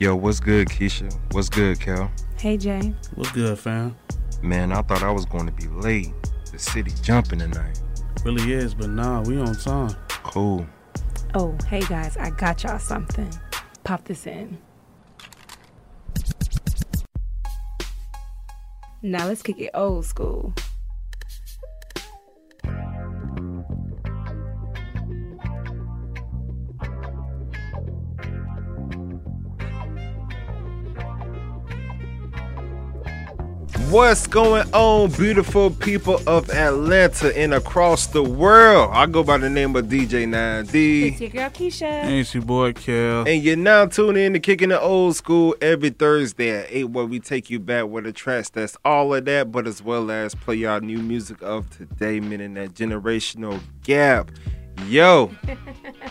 Yo, what's good, Keisha? What's good, Cal? Hey, Jay. What's good, fam? Man, I thought I was going to be late. The city jumping tonight. Really is, but nah, we on time. Cool. Oh, hey guys, I got y'all something. Pop this in. Now let's kick it old school. What's going on, beautiful people of Atlanta and across the world? I go by the name of DJ 9D. It's your girl Keisha. Hey, it's your boy, Kel. And you're now tuning in to Kicking the Old School every Thursday at 8, where we take you back with a tracks that's all of that, but as well as play y'all new music of today, meaning that generational gap. Yo,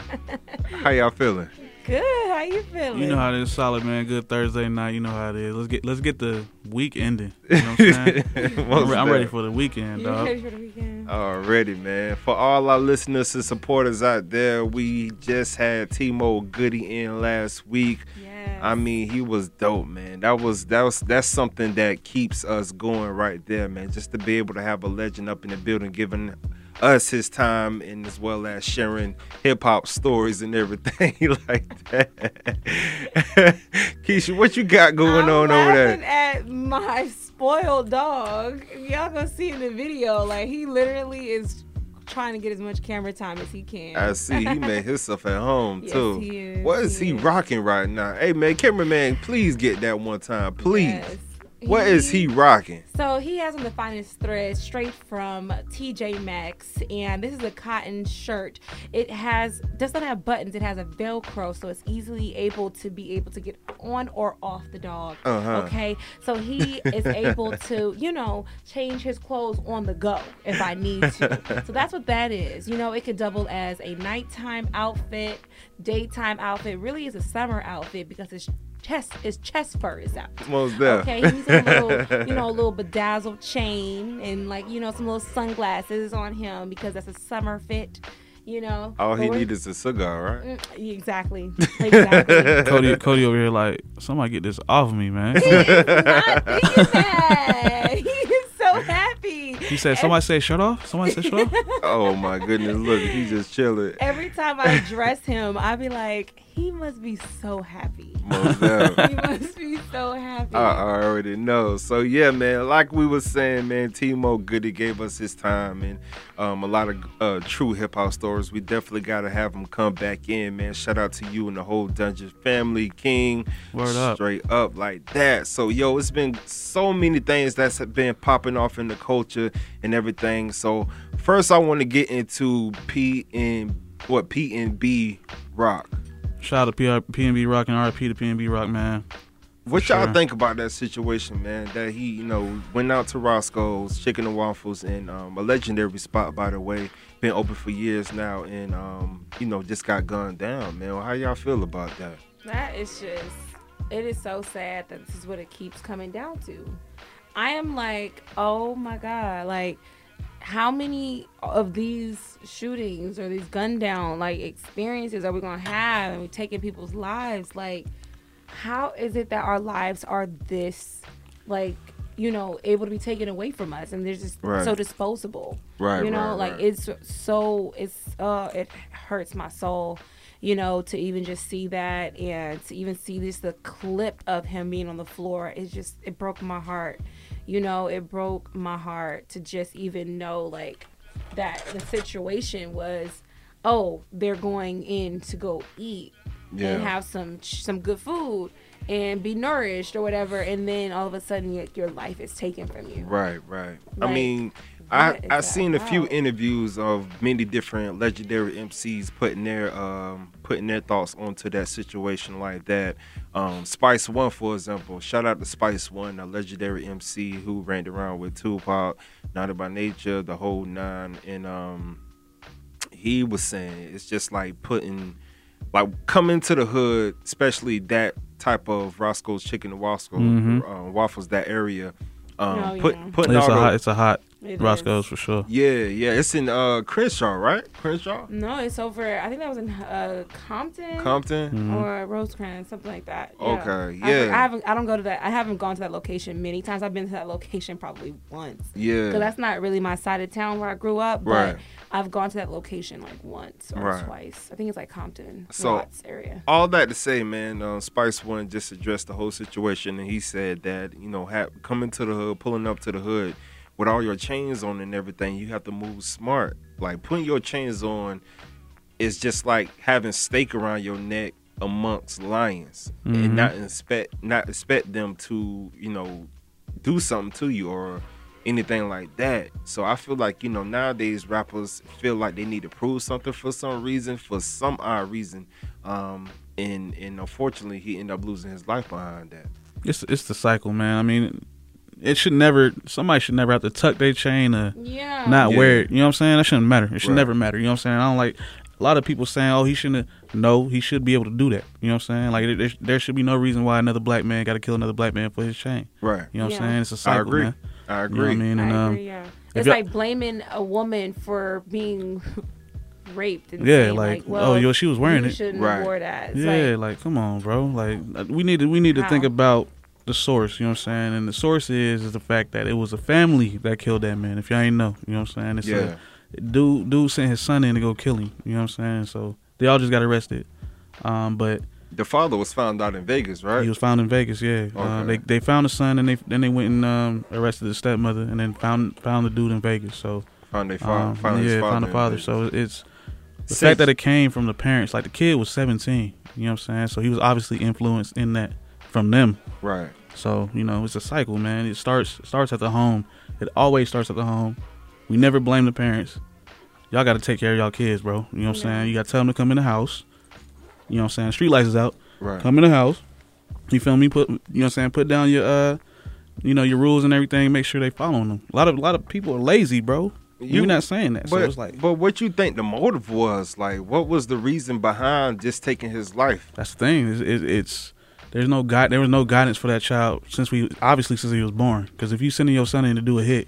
how y'all feeling? Good. How you feeling? You know how it is, solid man. Good Thursday night. You know how it is. Let's get let's get the week ending. You know what I'm saying? I'm, re- I'm ready for the weekend, You dog. ready for the weekend? Already, man. For all our listeners and supporters out there, we just had T-Mo Goodie in last week. Yes. I mean, he was dope, man. That was that was that's something that keeps us going right there, man. Just to be able to have a legend up in the building, giving us his time and as well as sharing hip hop stories and everything like that. Keisha, what you got going I'm on over there? at my spoiled dog. Y'all gonna see in the video, like he literally is trying to get as much camera time as he can. I see he made himself at home Yes, too. is. What is he He is. rocking right now? Hey man, cameraman, please get that one time, please. Yes. What is he rocking? So he has on the finest thread straight from TJ Maxx, and this is a cotton shirt. It has does not have buttons. It has a Velcro, so it's easily able to be able to get on or off the dog. Uh-huh. Okay, so he is able to, you know, change his clothes on the go if I need to. so that's what that is. You know, it could double as a nighttime outfit, daytime outfit. Really is a summer outfit because it's chest, his chest fur is out. Most there. Okay, he's needs a little, you know, a little bedazzled chain and like, you know, some little sunglasses on him because that's a summer fit, you know. All he But we're- needs is a cigar, right? Mm, Exactly. Exactly. Cody, Cody over here like somebody get this off me, man. he is not thinking that. He is so happy. He said somebody say shut off. Somebody say shut off. Oh my goodness, look, he's just chilling. Every time I dress him, I be like, he must be so happy. Most. He must be so happy. I I already know. So yeah, man. Like we was saying, man, T-Mo Goodie gave us his time and um, a lot of uh, true hip hop stories. We definitely got to have him come back in, man. Shout out to you and the whole Dungeon family, King. Word up. Straight up like that. So yo, it's been so many things that's been popping off in the culture and everything. So first, I want to get into P and what P and B rock. Shout out to PR, PNB Rock and RP to PNB Rock, man. What For y'all think about that situation, man? That he, you know, went out to Roscoe's Chicken and Waffles and um, a legendary spot, by the way, been open for years now, and um, you know, just got gunned down, man. How y'all feel about that? That is just, it is so sad that this is what it keeps coming down to. I am like, oh my God, like, how many of these shootings or these gun down like experiences are we gonna have and we taking people's lives? Like, how is it that our lives are this, like, you know, able to be taken away from us and they're just Right. so disposable? Right, you know right, like right. it's so it's uh it hurts my soul you know to even just see that and to even see this the clip of him being on the floor it just it broke my heart you know it broke my heart to just even know like that the situation was oh they're going in to go eat Yeah. and have some some good food and be nourished or whatever and then all of a sudden your, your life is taken from you Right, right. I mean, I what is I seen a few interviews of many different legendary MCs putting their um putting their thoughts onto that situation like that. Um, Spice One, for example, shout out to Spice One, a legendary MC who ran around with Tupac, Naughty by Nature, the whole nine, and um, he was saying it's just like putting like coming to the hood, especially that type of Roscoe's Chicken and Waffles, Mhm. uh, waffles that area. Um, Oh, put yeah. putting It's all a the- hot. It's a hot It Roscoe's is. for sure. Yeah, yeah. It's in uh Crenshaw, right? Crenshaw, No, it's over. I think that was in uh, Compton. Compton. Mhm. or Rosecrans, something like that. Yeah. Okay, I, yeah. I haven't. I don't go to that. I haven't gone to that location many times. I've been to that location probably once. Yeah. Because that's not really my side of town where I grew up. But Right. I've gone to that location like once or Right. twice. I think it's like Compton, So- Watts area. all that to say, man, uh, Spice One just addressed the whole situation, and he said that you know, ha- coming to the hood, pulling up to the hood with all your chains on and everything, you have to move smart. Like putting your chains on is just like having steak around your neck amongst lions, Mhm. and not expect not expect them to you know do something to you or anything like that. So I feel like you know nowadays rappers feel like they need to prove something for some reason, for some odd reason, um, and and unfortunately he ended up losing his life behind that. It's it's the cycle, man. I mean, it should never. Somebody should never have to tuck their chain or Yeah. not Yeah. wear it. You know what I'm saying? That shouldn't matter. It should Right. never matter. You know what I'm saying? I don't like a lot of people saying, "Oh, he shouldn't." have No, he should be able to do that. You know what I'm saying? Like there, there should be no reason why another black man got to kill another black man for his chain. Right. You know what Yeah. I'm saying? It's a I cycle, I agree. man. I You know agree. what I mean? And I um, agree, yeah. It's like blaming a woman for being raped and yeah, saying, like, well, oh, yo, she was wearing you it. shouldn't Right. have wore that. It's Yeah, like, like, come on, bro. Like uh, we need to we need to think about the source. You know what I'm saying? And the source is is the fact that it was a family that killed that man. If y'all ain't know, you know what I'm saying? It's Yeah. a, dude dude sent his son in to go kill him. You know what I'm saying? So they all just got arrested. Um, but The father was found out in Vegas, right? he was found in Vegas. Yeah, uh, they they found the son and they then they went and um, arrested the stepmother and then found found the dude in Vegas. So found their fa- um, found yeah, father found the father. So it's the fact that it came from the parents. Like the kid was 17. You know what I'm saying? So he was obviously influenced in that from them. right. So you know, it's a cycle, man. It starts starts at the home. It always starts at the home. We never blame the parents. Y'all got to take care of y'all kids, bro. You know what I'm Yeah. saying? You got to tell them to come in the house. You know what I'm saying? Street lights is out. Right. Come in the house. You feel me? Put you know what I'm saying? Put down your uh, you know your rules and everything. Make sure they following them. A lot of a lot of people are lazy, bro. You- You're not saying that, But, so it's like but what you think the motive was? Like, what was the reason behind just taking his life? That's the thing. It's, it, it's there's no guide. There was no guidance for that child since we obviously since he was born. Because if you sending your son in to do a hit,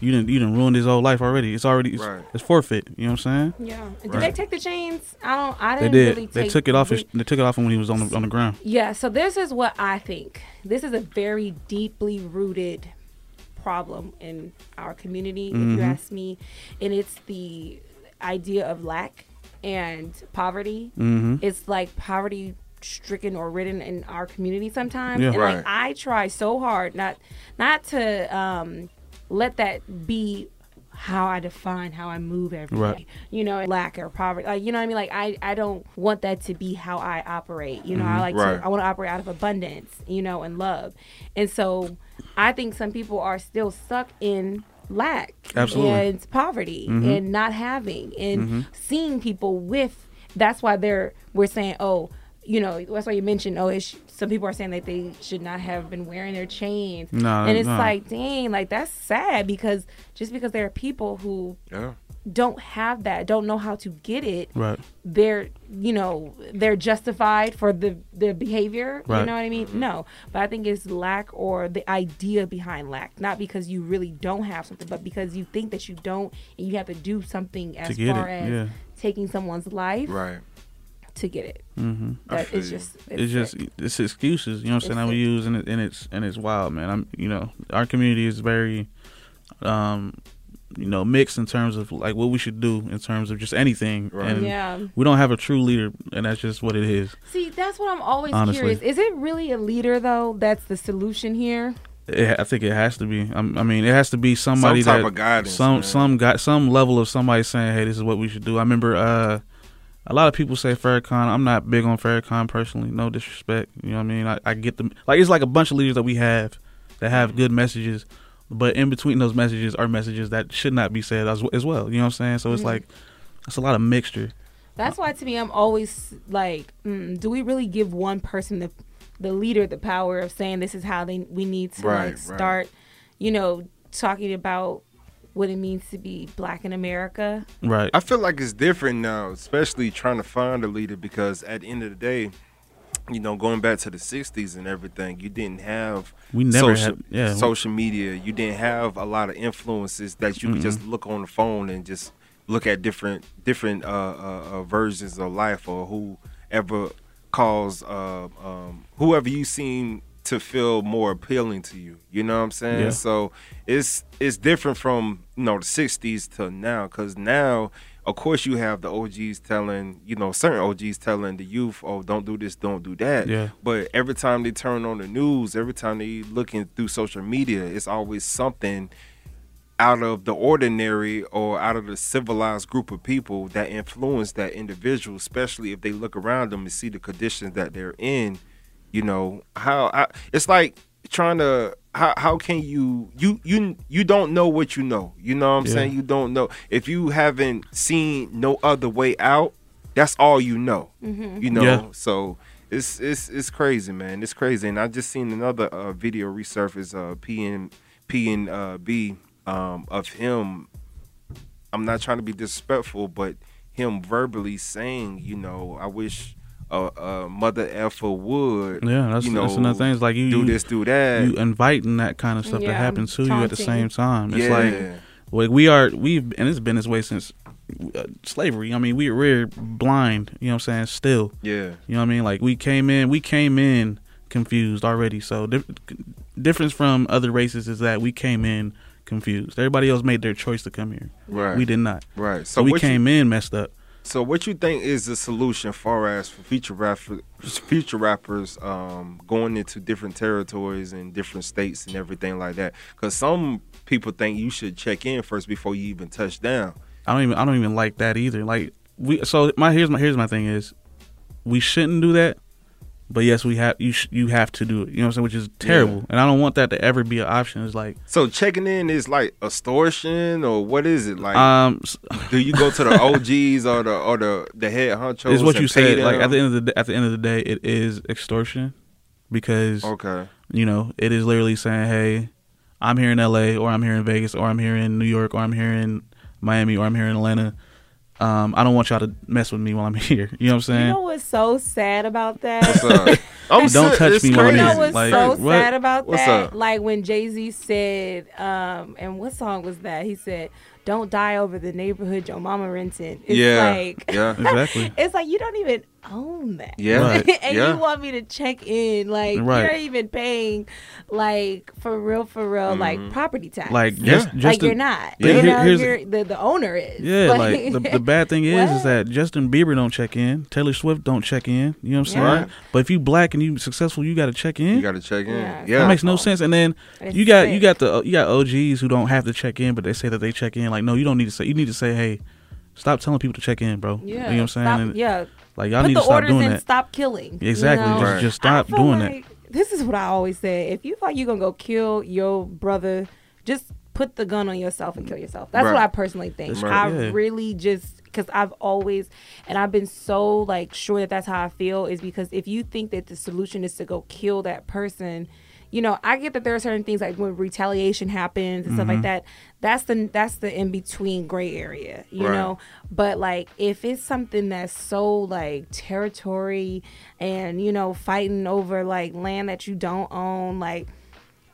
you didn't you didn't ruin his whole life already. It's already it's, Right. it's forfeit. You know what I'm saying? yeah. Did Right. they take the chains? I don't. I didn't did. really they take took it off. His, they took it off him when he was on the on the ground. Yeah, so this is what I think. This is a very deeply rooted problem in our community, if Mhm. you ask me. And it's the idea of lack and poverty. Mm-hmm. It's like poverty stricken or ridden in our community sometimes. Yeah. and Right. like I try so hard not not to um let that be how I define how I move every day. Right. You know, lack or poverty. Like you know what I mean? Like I, I don't want that to be how I operate. You know, I like Right. to I want to operate out of abundance, you know, and love. And so I think some people are still stuck in lack Absolutely. and poverty Mhm. and not having and Mhm. seeing people with that's why they're we're saying oh you know that's why you mentioned oh it's, some people are saying that they should not have been wearing their chains No, and it's no. like dang like that's sad because just because there are people who Yeah. don't have that don't know how to get it Right. they're you know they're justified for the the behavior you know what i mean mm-hmm. no but i think it's lack or the idea behind lack not because you really don't have something but because you think that you don't and you have to do something as get far it, as yeah. taking someone's life Right. To get it Mm-hmm. I that it's just It's, just sick. it's excuses. You know what I'm saying? It's That we use and, it, and it's and it's wild, man. I'm you know our community is very, um, you know, mixed in terms of like what we should do in terms of just anything. Right. And yeah we don't have a true leader, and that's just what it is. see that's what i'm always Honestly. curious is it really a leader though that's the solution here It, I think it has to be. I'm, I mean, it has to be somebody Some type that of guidance. some man. some got some level of somebody saying, "Hey, this is what we should do." I remember uh, a lot of people say Farrakhan. I'm not big on Farrakhan personally. No disrespect. You know what I mean? I, I get them. Like it's like a bunch of leaders that we have that have good messages, but in between those messages are messages that should not be said as, as well. You know what I'm saying? So it's Mhm. like it's a lot of mixture. That's why to me I'm always like, mm, do we really give one person the the leader the power of saying this is how they we need to Right, like right. start, you know, talking about what it means to be black in America? Right. I feel like it's different now, especially trying to find a leader because at the end of the day, you know, going back to the '60s and everything, you didn't have We never social, had yeah. social media. You didn't have a lot of influences that you could just look on the phone and just look at different different uh, uh, uh, versions of life or whoever calls uh, um, whoever you seem to feel more appealing to you. You know what I'm saying? Yeah. So it's it's different from you know the '60s to now because now. Of course, you have the OGs telling, you know, certain OGs telling the youth, "Oh, don't do this, don't do that." Yeah. But every time they turn on the news, every time they looking through social media, it's always something out of the ordinary or out of the civilized group of people that influence that individual, especially if they look around them and see the conditions that they're in. You know how I, it's like trying to how how can you you you you don't know what you know. You know what I'm Yeah. saying? You don't know if you haven't seen no other way out. That's all you know. You know. Yeah. So it's it's it's crazy, man. It's crazy. And I just seen another uh, video resurface, uh, P and P and uh, B, um, of him. I'm not trying to be disrespectful, but him verbally saying, you know, I wish uh, uh, Mother Effa would, Yeah, that's, you know, that's another thing. It's like you do you, this, do that. you inviting that kind of stuff to happen to you at the same time. It's yeah, like like we are we've and it's been this way since uh, slavery. I mean, we we're blind. You know what I'm saying? Still, yeah, you know what I mean? Like we came in, we came in confused already. So dif- difference from other races is that we came in confused. Everybody else made their choice to come here. right, We did not. right. So, So, we what you- came in messed up. So what you think is the solution far as for future rapper, future rappers um, going into different territories and different states and everything like that? Because some people think you should check in first before you even touch down. I don't even I don't even like that either. Like we so my here's my here's my thing is we shouldn't do that. But yes, we have you sh- you have to do it. You know what I'm saying? Which is terrible. And I don't want that to ever be an option. It's like So checking in is like extortion or what is it like? um do you go to the OGs or the or the the head honchos? is what you said. Like at the end of the day, at the end of the day, it is extortion because okay, you know it is literally saying, "Hey, I'm here in L.A. or I'm here in Vegas or I'm here in New York or I'm here in Miami or I'm here in Atlanta. Um, I don't want y'all to mess with me while I'm here. You know what I'm saying? You know what's so sad about that? what's up? I'm Don't si- touch it's me while I'm You know what's Like, so what? sad about What's that? up? Like when Jay Z said, um, and what song was that? He said, "Don't die over the neighborhood your mama rented." It's yeah, like, yeah, Exactly. it's like you don't even own that. yeah, Right. and yeah. you want me to check in, like Right. you're even paying, like for real, for real, Mm-hmm. like property tax. Like Yeah. just just like to- you're not. Yeah, you know, here's- you're, the the owner is. Yeah, like the, the bad thing is, is that Justin Bieber don't check in, Taylor Swift don't check in. You know what I'm saying? Yeah. Right. But if you black and you successful, you got to check in. You got to check in. Yeah. Yeah, that makes no sense. And then It's you got you got the you got OGs who don't have to check in, but they say that they check in. Like, no, you don't need to say. You need to say, hey, stop telling people to check in, bro. Yeah, you know what I'm saying? Stop, And, yeah, Like y'all put need the to stop doing and that. stop killing. you Exactly. know? Just Right. just stop I feel doing that. This is what I always say. If you thought you're gonna go kill your brother, just put the gun on yourself and kill yourself. That's Right. what I personally think. Right. I Yeah. really just because I've always and I've been so like sure that that's how I feel is because if you think that the solution is to go kill that person. You know, I get that there are certain things like when retaliation happens and stuff Mm-hmm. like that. That's the that's the in between gray area, you Right. know. But like if it's something that's so like territory and you know fighting over like land that you don't own, like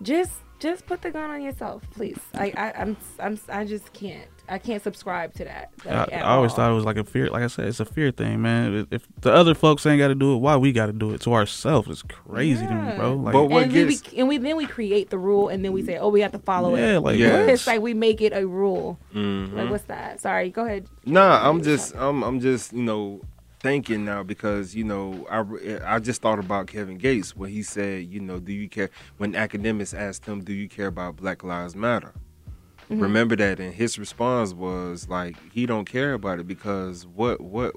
just just put the gun on yourself, please. Like I, I'm I'm I just can't. I can't subscribe to that. I, like, I at always all. thought it was like a fear. Like I said, it's a fear thing, man. If the other folks ain't got to do it, why we got to do it to ourselves? It's crazy to me, bro. Like, But what and, we, gets- we, and we then we create the rule and then we say, oh, we have to follow yeah, it. like Yeah. It's like we make it a rule. Mhm. Like what's that? Sorry, go ahead. Nah, I'm just I'm I'm just you know thinking now because you know I I just thought about Kevin Gates when he said you know do you care when academics asked him do you care about Black Lives Matter. Mm-hmm. Remember that, and his response was like he don't care about it because what what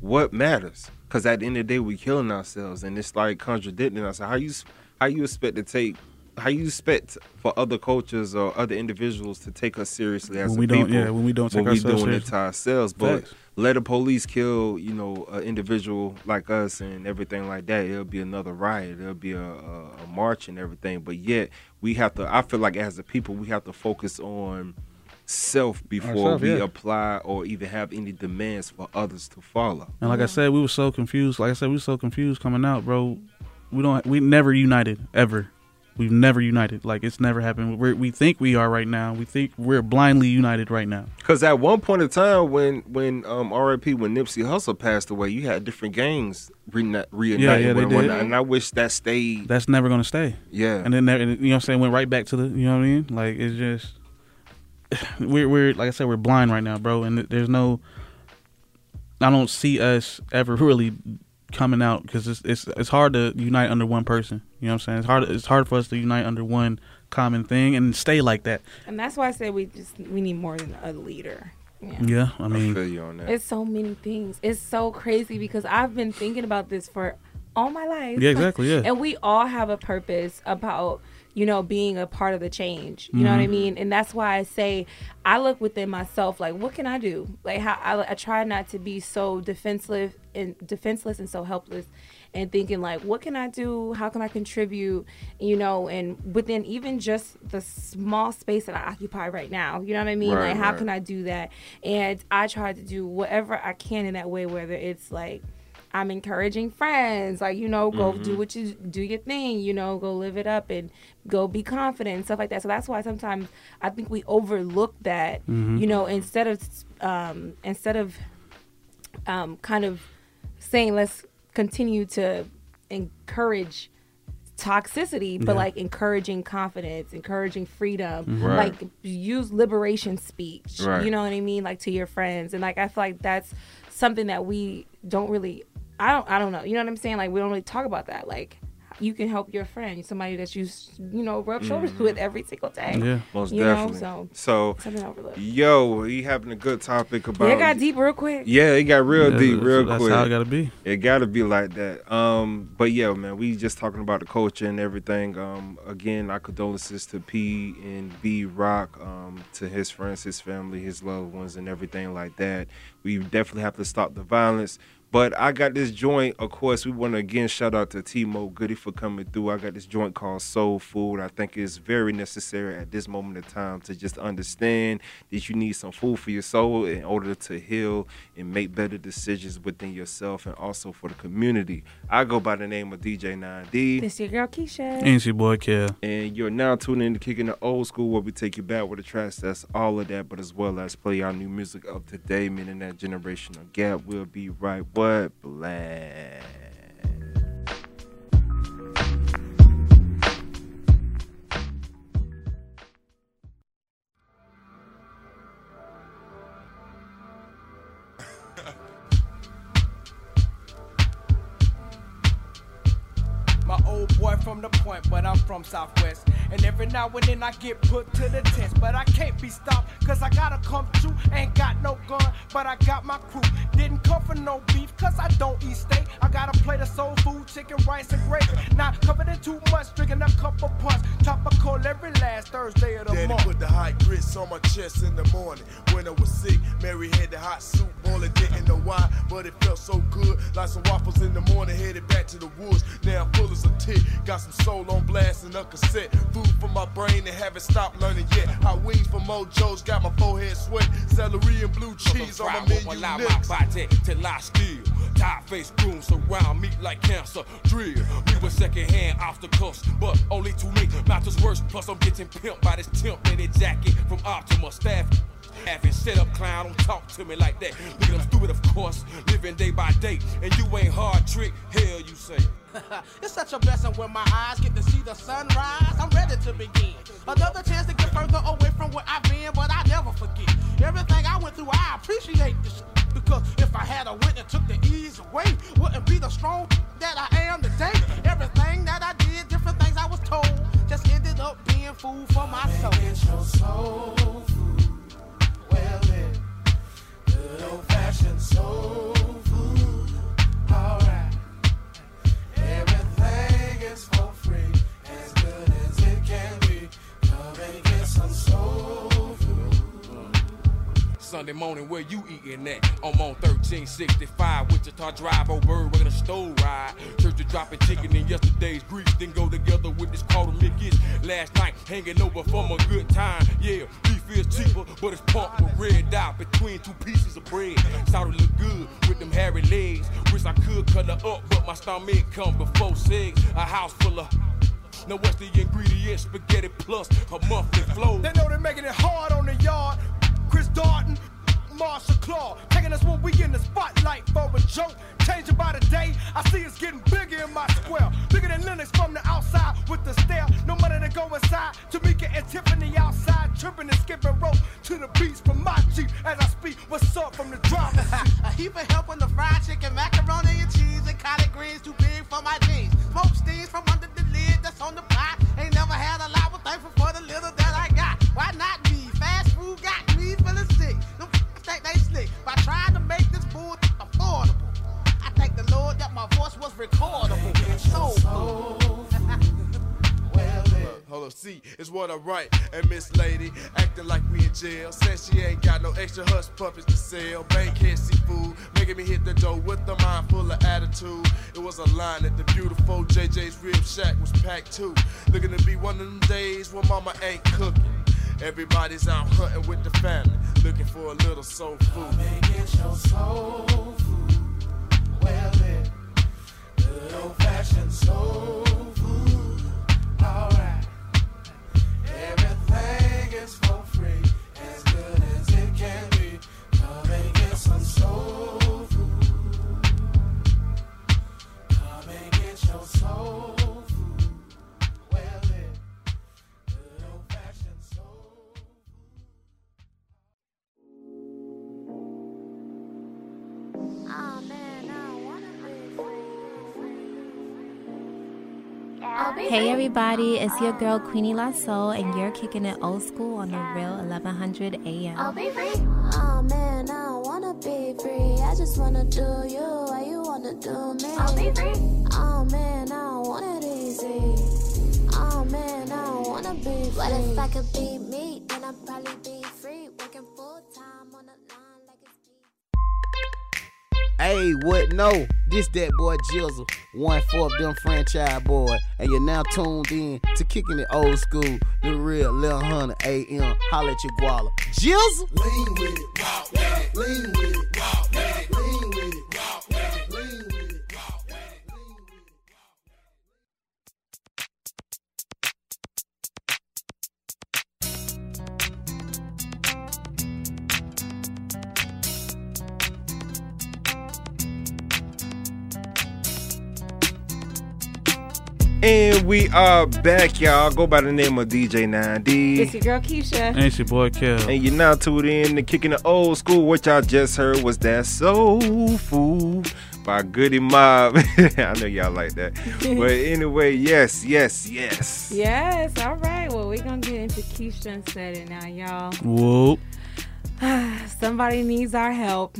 what matters? Because at the end of the day, we killing ourselves, and it's like contradicting us. How you how you expect to take how you expect for other cultures or other individuals to take us seriously as When we don't- people yeah, when we don't take when we ourselves doing it to ourselves, but Facts. Let the police kill you know an individual like us and everything like that it'll be another riot it'll be a, a, a march and everything but yet we have to i feel like as a people we have to focus on self before Ourself, we yeah. apply or even have any demands for others to follow. And like I said, we were so confused. Like I said, we were so confused coming out, bro. We don't. We never united ever. We've never united. Like it's never happened. We're, we think we are right now. We think we're blindly united right now. Because at one point in time, when when um, R.I.P. when Nipsey Hussle passed away, you had different gangs reuni- reuniting Yeah, yeah, they did. and I wish that stayed. That's never gonna stay. yeah, And then and, you know what I'm saying went right back to the. You know what I mean? Like it's just we're we're like I said we're blind right now, bro. And there's no. I don't see us ever really coming out because it's it's it's hard to unite under one person. You know what I'm saying? It's hard it's hard for us to unite under one common thing and stay like that. And that's why I said we just we need more than a leader. Yeah. Yeah, I I mean, feel you on that. It's so many things. It's so crazy because I've been thinking about this for all my life. yeah, exactly, yeah. And we all have a purpose about, you know, being a part of the change. You know what I Mhm. mean? And that's why I say I look within myself like what can I do? Like how I, I try not to be so defenseless and defenseless and so helpless and thinking like what can I do? How can I contribute? You know, and within even just the small space that I occupy right now. You know what I mean? Right, like how right. can I do that? And I try to do whatever I can in that way whether it's like I'm encouraging friends, like you know, go do what you do your thing, you know, go live it up and go be confident and stuff like that. So that's why sometimes I think we overlook that, you know, instead of um, instead of um, kind of saying let's continue to encourage toxicity but Yeah. like encouraging confidence encouraging freedom Right. like use liberation speech Right. you know what i mean like to your friends and like i feel like that's something that we don't really i don't i don't know you know what i'm saying like we don't really talk about that like you can help your friend somebody that you you know rub shoulders with every single day yeah. Most you know, definitely. so- so, yo, we having a good topic about. yeah it got deep real quick Yeah, it got real Yeah, deep, that's- real that's quick. That's how it gotta be. It gotta be like that. Um, but yeah, man, we just talking about the culture and everything. Um, again, our condolences to PnB Rock, um, to his friends, his family, his loved ones, and everything like that. We definitely have to stop the violence. But I got this joint. Of course, we want to again shout out to T-Mo Goodie for coming through. I got this joint called Soul Food. I think it's very necessary at this moment of time to just understand that you need some food for your soul in order to heal and make better decisions within yourself and also for the community. I go by the name of DJ 9D. this your girl keisha Ain't your boy Kel. And you're now tuning in to Kicking the Old School, where we take you back with the trash. That's all of that, but as well as play our new music of today, meaning that generational gap. We'll be right what black. From Southwest. And every now and then I get put to the test. But I can't be stopped, cause I gotta come through. Ain't got no gun, but I got my crew. Didn't come for no beef, cause I don't eat steak. I got a plate of soul food, chicken, rice, and gravy. Not covered in too much, drinking a cup of punch. Tropical every last Thursday of the Daddy month. put the hot grits on my chest in the morning. When I was sick, Mary had the hot soup boiling, didn't know why, but it felt so good. Like some waffles in the morning, headed back to the woods. Now I'm full as a tick. Got some soul on blast and a cassette. Food for my brain and haven't stopped learning yet. Hot wings from Mojo's, got my forehead sweat. Celery and blue cheese on my menu allow my body till I steal. Tired face goons surround me like cancer. Drill. We were secondhand obstacles, but only to me. Not just worse, plus I'm getting pimped by this temp knitted jacket from Optima staff. Having set up clown, don't talk to me like that. Look at them stupid, of course, living day by day. And you ain't hard trick, hell you say. it's such a blessing when my eyes get to see the sunrise. I'm ready to begin. Another chance to get further away from where I've been, but I never forget. Everything I went through, I appreciate this. Because if I had a went and took the ease away, wouldn't be the strong that I am today. Everything that I did, different things I was told, just ended up being food for my soul. Get your soul food, soul food. Alright. Everything is for Sunday morning, where you eating at? I'm on 1365, Wichita Drive, old bird, we're gonna stove ride. Church of dropping chicken in yesterday's grease, then go together with this quarter Mickey's. Last night, hanging over from a good time. Yeah, beef is cheaper, but it's pumped with red dot between two pieces of bread. Started look good with them hairy legs. Wish I could cut her up, but my stomach come before sex. A house full of. Now what's the ingredient? Spaghetti plus a muffin flow. They know they're making it hard on the yard. Chris Darton, Marshall Claw, taking us when we in the spotlight for a joke. Changing by the day, I see it's getting bigger in my square. Bigger than Lenox from the outside with the stare. No money to go inside. Tamika and Tiffany outside, tripping and skipping rope to the beats from my Jeep as I speak. What's up from the driver's seat? A heap of help on the fried chicken, macaroni and cheese, and collard greens too big for my jeans. Smoke steams from under write. And Miss Lady acting like we in jail. Says she ain't got no extra hush puppies to sell. Bankhead seafood, making me hit the door with a mind full of attitude. It was a line at the beautiful JJ's Rib Shack was packed too. Looking to be one of them days when mama ain't cooking. Everybody's out hunting with the family, looking for a little soul food. Come and Get your soul food. Well then, good old fashioned soul food. Alright. Everything is for free, as good as it can be. Hey everybody, it's your girl Queenie La Soul, and you're kicking it old school on the real 1100 AM. I'll be free. Oh man, I don't wanna be free. I just wanna do you. Why you wanna do me? I'll be free. Oh man, I don't want it easy. Oh man, I don't wanna be free. What if I could be me? Then I'd probably be free. Working full time on the line like it's Hey, what? No, this that boy Jizzle, one fourth them franchise boy, and you're now tuned in to kicking it old school, the real 1100 AM. Holla at your guala. Jizzle. Lean with it, lean with it, And we are back, y'all. Go by the name of DJ 9D. It's your girl Keisha. And it's your boy Kel. And you're now tuned in to Kicking the Old School. What y'all just heard was that Soul Food by Goodie Mob. I know y'all like that. but anyway, yes, yes, yes. Yes, all right. Well, we're going to get into Keisha and setting now, y'all. Whoa. Somebody needs our help.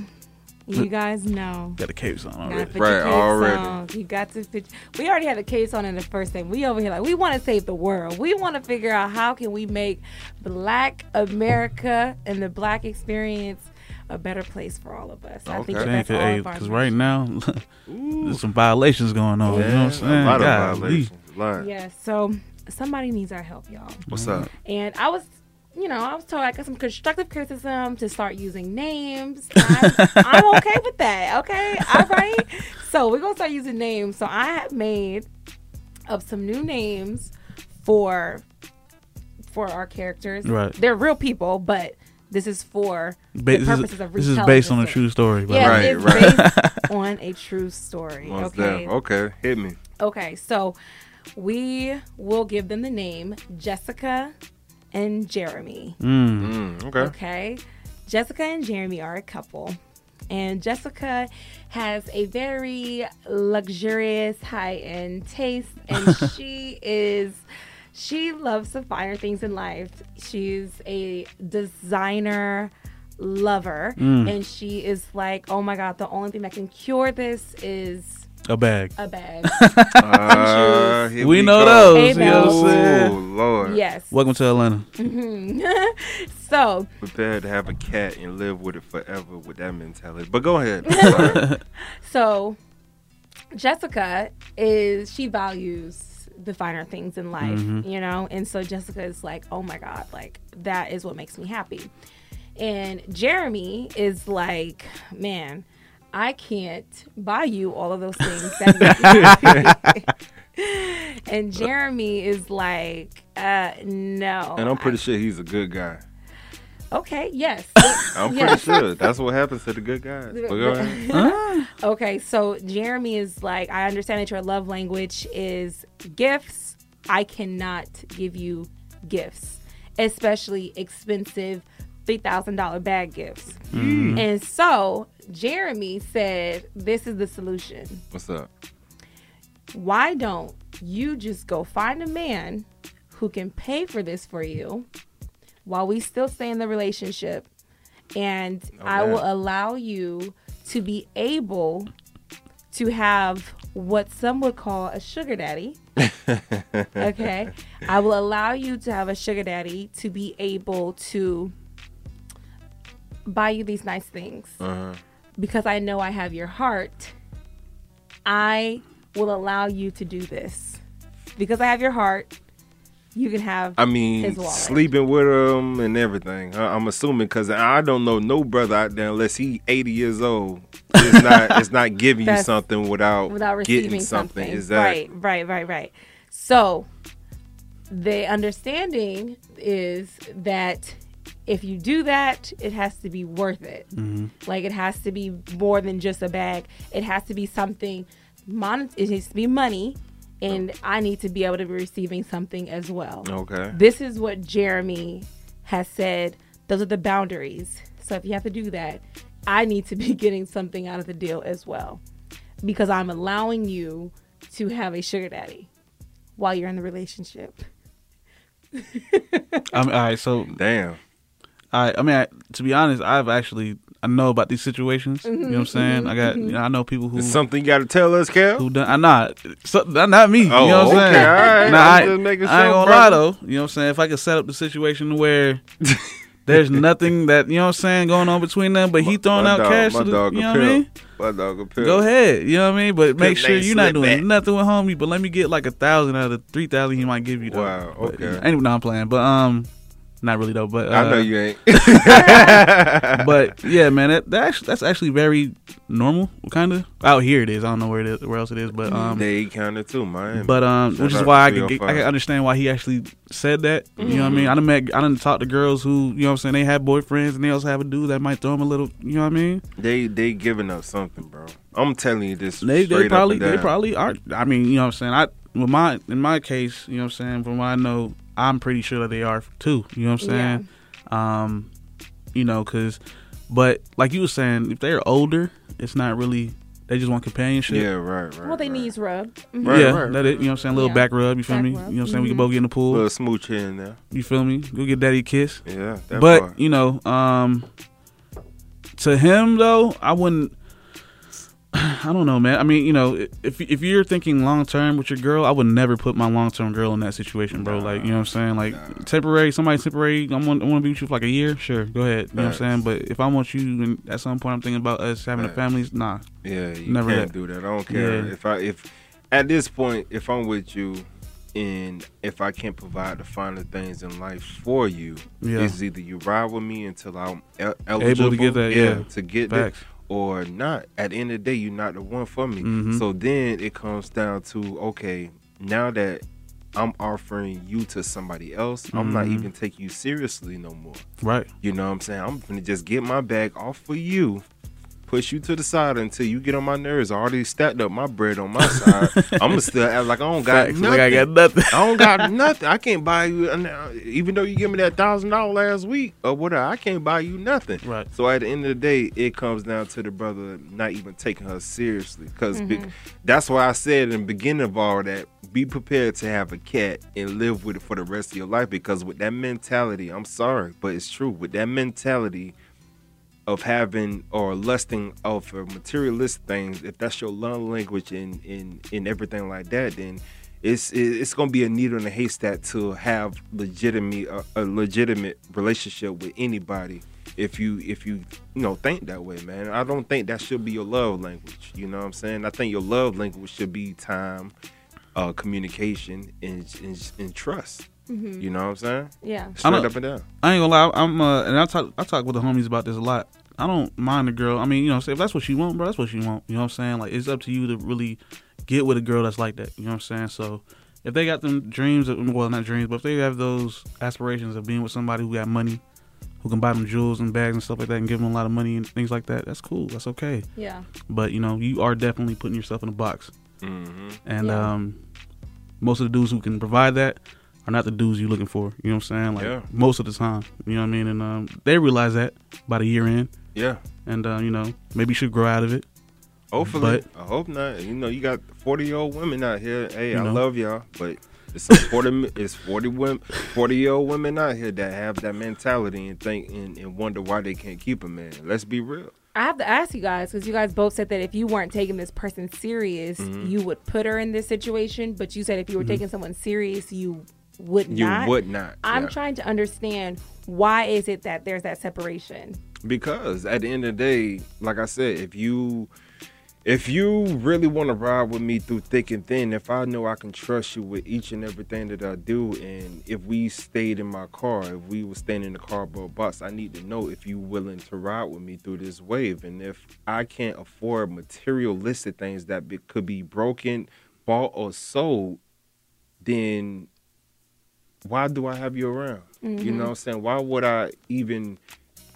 You guys know. Got the capes on You gotta already. put Right, your capes already. on. You got to put. We already had the case on in the first thing. We over here like we want to save the world. We want to figure out how can we make Black America and the Black experience a better place for all of us. I think that that's all of our Because right now, there's some violations going on. you know what I'm saying? a lot of violations. A lot. Yeah. So somebody needs our help, y'all. What's up? And I was, you know, I was told I got some constructive criticism to start using names. I'm, I'm okay with that. Okay. All right. So we're going to start using names. So I have made up some new names for for our characters. Right. They're real people, but this is for Ba- the this, purposes is, of this is based on a true story. by the Yeah. Right, it's right. based on a true story. Most okay. def- Okay, hit me. Okay, so we will give them the name Jessica and Jeremy. Mm. Mm, okay. Okay. Jessica and Jeremy are a couple. And Jessica has a very luxurious, high end taste. And she is, she loves the finer things in life. She's a designer lover. And she is like, oh my God, the only thing that can cure this is A bag. a bag. Uh, here We know go. those, you know what I'm saying? Oh Lord. yes. Welcome to Atlanta. Mhm. so Prepare to have a cat and live with it forever with that mentality. But go ahead. So, Jessica is she values the finer things in life, Mhm. you know, and so Jessica is like, oh my god, like that is what makes me happy. And Jeremy is like, man, I can't buy you all of those things that make you happy. and Jeremy is like, uh, no. and I'm pretty sure he's a good guy. okay. Yes. I'm pretty Yes. sure that's what happens to the good guys. But go ahead. okay, so Jeremy is like, I understand that your love language is gifts. I cannot give you gifts, especially expensive $3,000 bag gifts. Mm. And so Jeremy said, This is the solution. What's up? Why don't you just go find a man who can pay for this for you while we still stay in the relationship? And I will allow you to be able to have what some would call a sugar daddy. okay. I will allow you to have a sugar daddy to be able to buy you these nice things Uh-huh. because I know I have your heart, I will allow you to do this. Because I have your heart, you can have I mean, sleeping with him and everything. I'm assuming because I don't know no brother out there unless he 80 years old. It's not. it's not giving you something without, without receiving getting something. something. Exactly. Right, right, right, right. So the understanding is that if you do that, it has to be worth it. Mhm. Like it has to be more than just a bag. It has to be something. Mon- it needs to be money, and I need to be able to be receiving something as well. Okay. This is what Jeremy has said. Those are the boundaries. So if you have to do that, I need to be getting something out of the deal as well, because I'm allowing you to have a sugar daddy while you're in the relationship. I'm, all right, so damn. I I mean, I, to be honest, I've actually I know about these situations. You know what I'm mm-hmm, saying? Mm-hmm, I got mm-hmm. you know, I know people who It's something you got to tell us, Kel. who done. I'm not so, not not me. Oh, you know what I'm oh, okay, saying? all right. Nah, I'm I, just making I ain't gonna lie though. You know what I'm saying? If I could set up the situation where there's nothing that you know what I'm saying going on between them, but he throwing My out dog- cash, my to the, dog you a know what I mean? My dog a pimp. Go ahead, you know what I mean. But make Pimp sure you're not doing Slipback. nothing with homie. But let me get like a thousand out of the three thousand he might give you. Though. Wow, okay. you know, ain't no, I'm playing, but um, not really though. But uh, I know you ain't. but yeah, man, that, that actually, that's actually very normal, kind of. Out here it is. I don't know where it is, where else it is, but um, they kind of too, man. but um, Shout which is why I can get, I can understand why he actually said that. You know what I mean? I done met, I done talked to girls who, you know what I'm saying, they have boyfriends and they also have a dude that might throw them a little. You know what I mean? They they giving up something, bro. I'm telling you this. They they probably they probably are. I mean, you know what I'm saying. I with my in my case, you know what I'm saying. From what I know, I'm pretty sure that they are too. You know what I'm saying? Um, you know, cause, but like you were saying, if they're older, it's not really. They just want companionship. Yeah, right, right. well, they knees rub. Right, yeah, right, that it. You know what I'm saying? A little Yeah. back rub. You feel Back me? rub. You know what I'm saying? We can Mhm. both get in the pool. little smooch here and there. You feel me? Go get daddy a kiss. Yeah, that but part. you know, um, to him though, I wouldn't. I don't know, man. I mean, you know, if if you're thinking long term with your girl, I would never put my long term girl in that situation, bro. like, you know what I'm saying? Like temporary, somebody temporary. I want I want to be with you for like a year. Sure, go ahead. You know what I'm saying? But if I want you, and at some point I'm thinking about us having a Facts. family, nah. Yeah, you never can't that. do that. I don't care Yeah. if I if at this point if I'm with you and if I can't provide the finer things in life for you, Yeah. it's either you ride with me until I'm el- eligible get that, yeah. to get Facts. that, or not. At the end of the day, you're not the one for me. Mhm. So then it comes down to okay, now that I'm offering you to somebody else, I'm not Mhm. even taking you seriously no more. Right. You know what I'm saying? I'm gonna just get my bag off for you, push you to the side until you get on my nerves. I already stacked up my bread on my side. I'm gonna still act like I don't got Facts, nothing. like I got nothing. I don't got nothing. I can't buy you, uh, even though you give me that thousand dollar last week or whatever. I can't buy you nothing. Right. So at the end of the day, it comes down to the brother not even taking her seriously, because Mhm. that's why I said in the beginning of all that, be prepared to have a cat and live with it for the rest of your life. Because with that mentality, I'm sorry, but it's true. With that mentality of having or lusting over materialist things, if that's your love language and in in everything like that, then it's it's gonna be a needle in a haystack to have legitimate a, a legitimate relationship with anybody. If you if you you know think that way, man, I don't think that should be your love language. You know what I'm saying? I think your love language should be time, uh, communication, and and, and trust. Mhm. You know what I'm saying? Yeah. I Straight don't- up and down. I ain't gonna lie. I'm uh, and I talk I talk with the homies about this a lot. I don't mind the girl. I mean, you know, say if that's what she want, bro, that's what she want. You know what I'm saying? Like it's up to you to really get with a girl that's like that. You know what I'm saying? So if they got them dreams, of, well, not dreams, but if they have those aspirations of being with somebody who got money, who can buy them jewels and bags and stuff like that, and give them a lot of money and things like that, that's cool. That's okay. Yeah. But you know, you are definitely putting yourself in a box. Mhm. And Yeah. um, most of the dudes who can provide that are not the dudes you're looking for. You know what I'm saying? Like Yeah. most of the time. You know what I mean? And um, they realize that by the year in. Yeah. And uh, you know, maybe you should grow out of it. Hopefully, But I hope not. You know, you got forty year old women out here. Hey, I know. love y'all, but it's some forty it's forty women, forty year old women out here that have that mentality and think and, and wonder why they can't keep a man. Let's be real. I have to ask you guys because you guys both said that if you weren't taking this person serious, Mhm. you would put her in this situation. But you said if you were Mhm. taking someone serious, you would You not. would not, I'm yeah. trying to understand why is it that there's that separation. Because at the end of the day, like I said, if you if you really want to ride with me through thick and thin, if I know I can trust you with each and everything that I do, and if we stayed in my car, if we were staying in the cardboard box, I need to know if you willing to ride with me through this wave. And if I can't afford materialistic things that be, could be broken, bought, or sold, then why do I have you around? You Mhm. know what I'm saying? Why would I even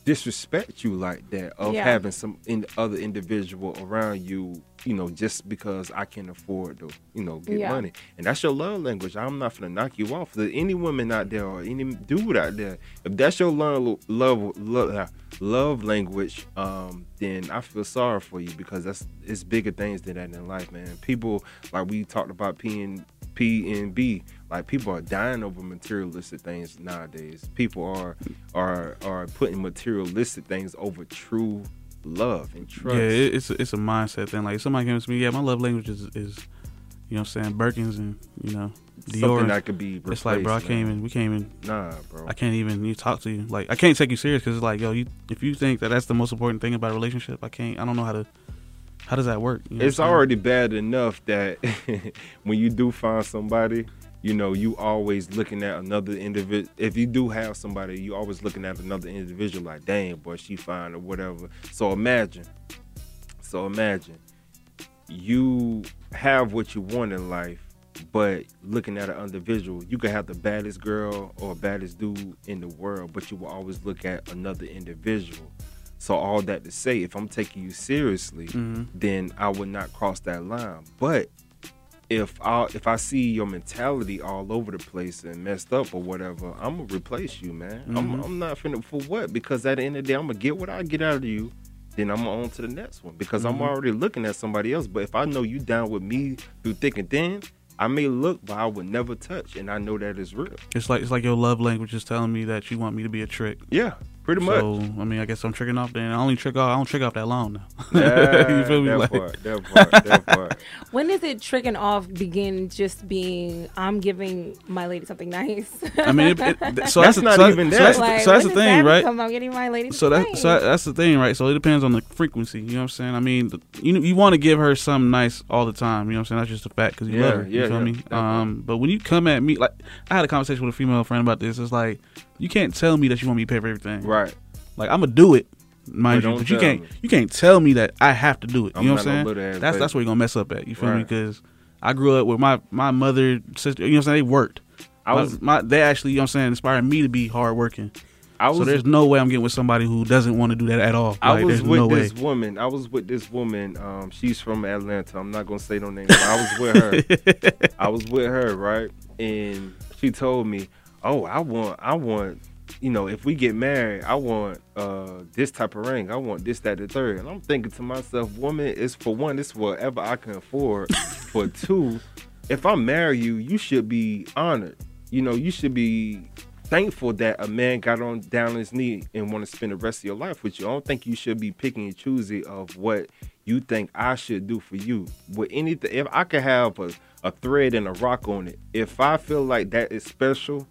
disrespect you like that of Yeah. having some in, other individual around you, you know, just because I can afford to, you know, get Yeah. money. And that's your love language. I'm not gonna knock you off. For any woman out there or any dude out there, if that's your love love love, love language, um, then I feel sorry for you because that's it's bigger things than that in life, man. People like we talked about P and P and B, like people are dying over materialistic things nowadays. People are are are putting materialistic things over true love and trust. Yeah, it, it's a, it's a mindset thing. Like somebody comes to me, yeah, my love language is, is you know what I'm saying, Birkins and you know Dior. Something that could be It's like, bro, I can't even. We can't even. Nah, bro. I can't even. You talk to you like I can't take you serious because it's like, yo, you if you think that that's the most important thing about a relationship, I can't. I don't know how to. How does that work? You know it's what I'm saying? already bad enough that when you do find somebody, you know, you always looking at another individual. If you do have somebody, you always looking at another individual like, dang, boy, she fine or whatever. So imagine, so imagine, you have what you want in life, but looking at an individual, you could have the baddest girl or baddest dude in the world, but you will always look at another individual. So all that to say, if I'm taking you seriously, Mhm. then I would not cross that line. But if I if I see your mentality all over the place and messed up or whatever, I'm gonna replace you, man. I'm, Mhm. I'm not finna for what? Because at the end of the day, I'm gonna get what I get out of you. Then I'm on to the next one because I'm Mhm. already looking at somebody else. But if I know you down with me through thick and thin, I may look, but I would never touch, and I know that is real. It's like it's like your love language is telling me that you want me to be a trick. Yeah, pretty much. So I mean, I guess I'm tricking off. Then I only trick off. I don't trick off that long now. Yeah, you feel me? that Like- part, that part, that part. When does it tricking off begin just being I'm giving my lady something nice? I mean, it, it, so That's that's, the- not so, even so that. that's, Like, so that's the thing, that right? become, I'm getting my lady So that's something so that's the thing, right? So it depends on the frequency. You know what I'm saying? I mean, the, you you want to give her something nice all the time. You know what I'm saying? That's just a fact because you Yeah, love her. You yeah, feel yeah, me? Um, but when you come at me, like I had a conversation with a female friend about this. It's like you can't tell me that you want me to pay for everything. Right. Like I'm gonna do it, mind But you, but you can't me. you can't tell me that I have to do it. I'm you know what I'm saying? That's that's where you're gonna mess up at. You feel me? Because I grew up with my my mother, sister. You know what I'm saying? They worked. I was- my, they actually, you know what I'm saying, inspired me to be hardworking. I was, so there's no way I'm getting with somebody who doesn't want to do that at all. I Like, was there's with no this way. woman. I was with this woman. Um, she's from Atlanta. I'm not gonna say no name. But I was with her. I was with her, right? And she told me, "Oh, I want, I want, you know, if we get married, I want uh this type of ring. I want this, that, the third. And I'm thinking to myself, woman, it's for one, it's whatever I can afford. for two, if I marry you, you should be honored. You know, you should be thankful that a man got on down on his knee and want to spend the rest of your life with you. I don't think you should be picking and choosing of what you think I should do for you. With anything, if I could have a, a thread and a rock on it, if I feel like that is special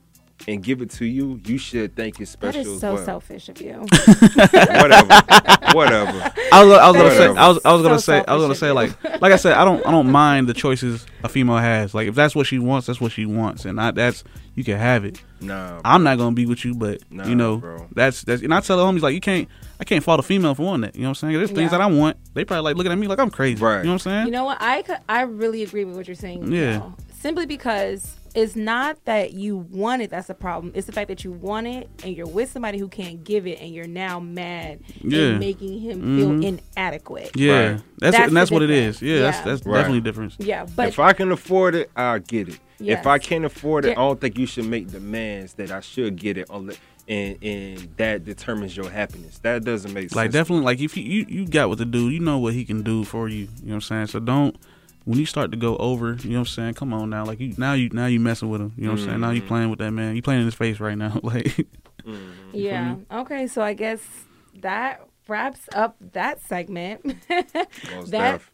and give it to you, you should think it's That special is as so well. selfish of you. whatever, whatever. I was, I was gonna say, I was, I was gonna so say, I was gonna say, like, like I said, I don't, I don't mind the choices a female has. Like, if that's what she wants, that's what she wants, and I, that's you can have it. Nah, I'm not gonna be with you, but Nah, you know, bro. that's that's. And I tell the homies like, you can't, I can't fault a female for wanting that. You know what I'm saying? There's things Yeah. that I want. They probably like looking at me like I'm crazy. Right. You know what I'm saying? You know what? I I really agree with what you're saying. Yeah. Miguel. Simply because it's not that you want it that's the problem. It's the fact that you want it and you're with somebody who can't give it and you're now mad Yeah. and making him feel Mhm. inadequate. yeah, Right. that's, That's and that's what it difference. is. Yeah, that's Yeah. that's Right. definitely a difference. Yeah, but if I can afford it, I'll get it. Yes. If I can't afford it, There- I don't think you should make demands that I should get it, unless, and and that determines your happiness. That doesn't make sense. Like definitely, like if you, you you got what the dude, you know what he can do for you. You know what I'm saying? So don't when you start to go over, you know what I'm saying? Come on now, like you now you now you messing with him. You know what I'm saying? Now you mm-hmm. playing with that man. You playing in his face right now. Like mm-hmm. yeah. Okay, so I guess that wraps up that segment. That def.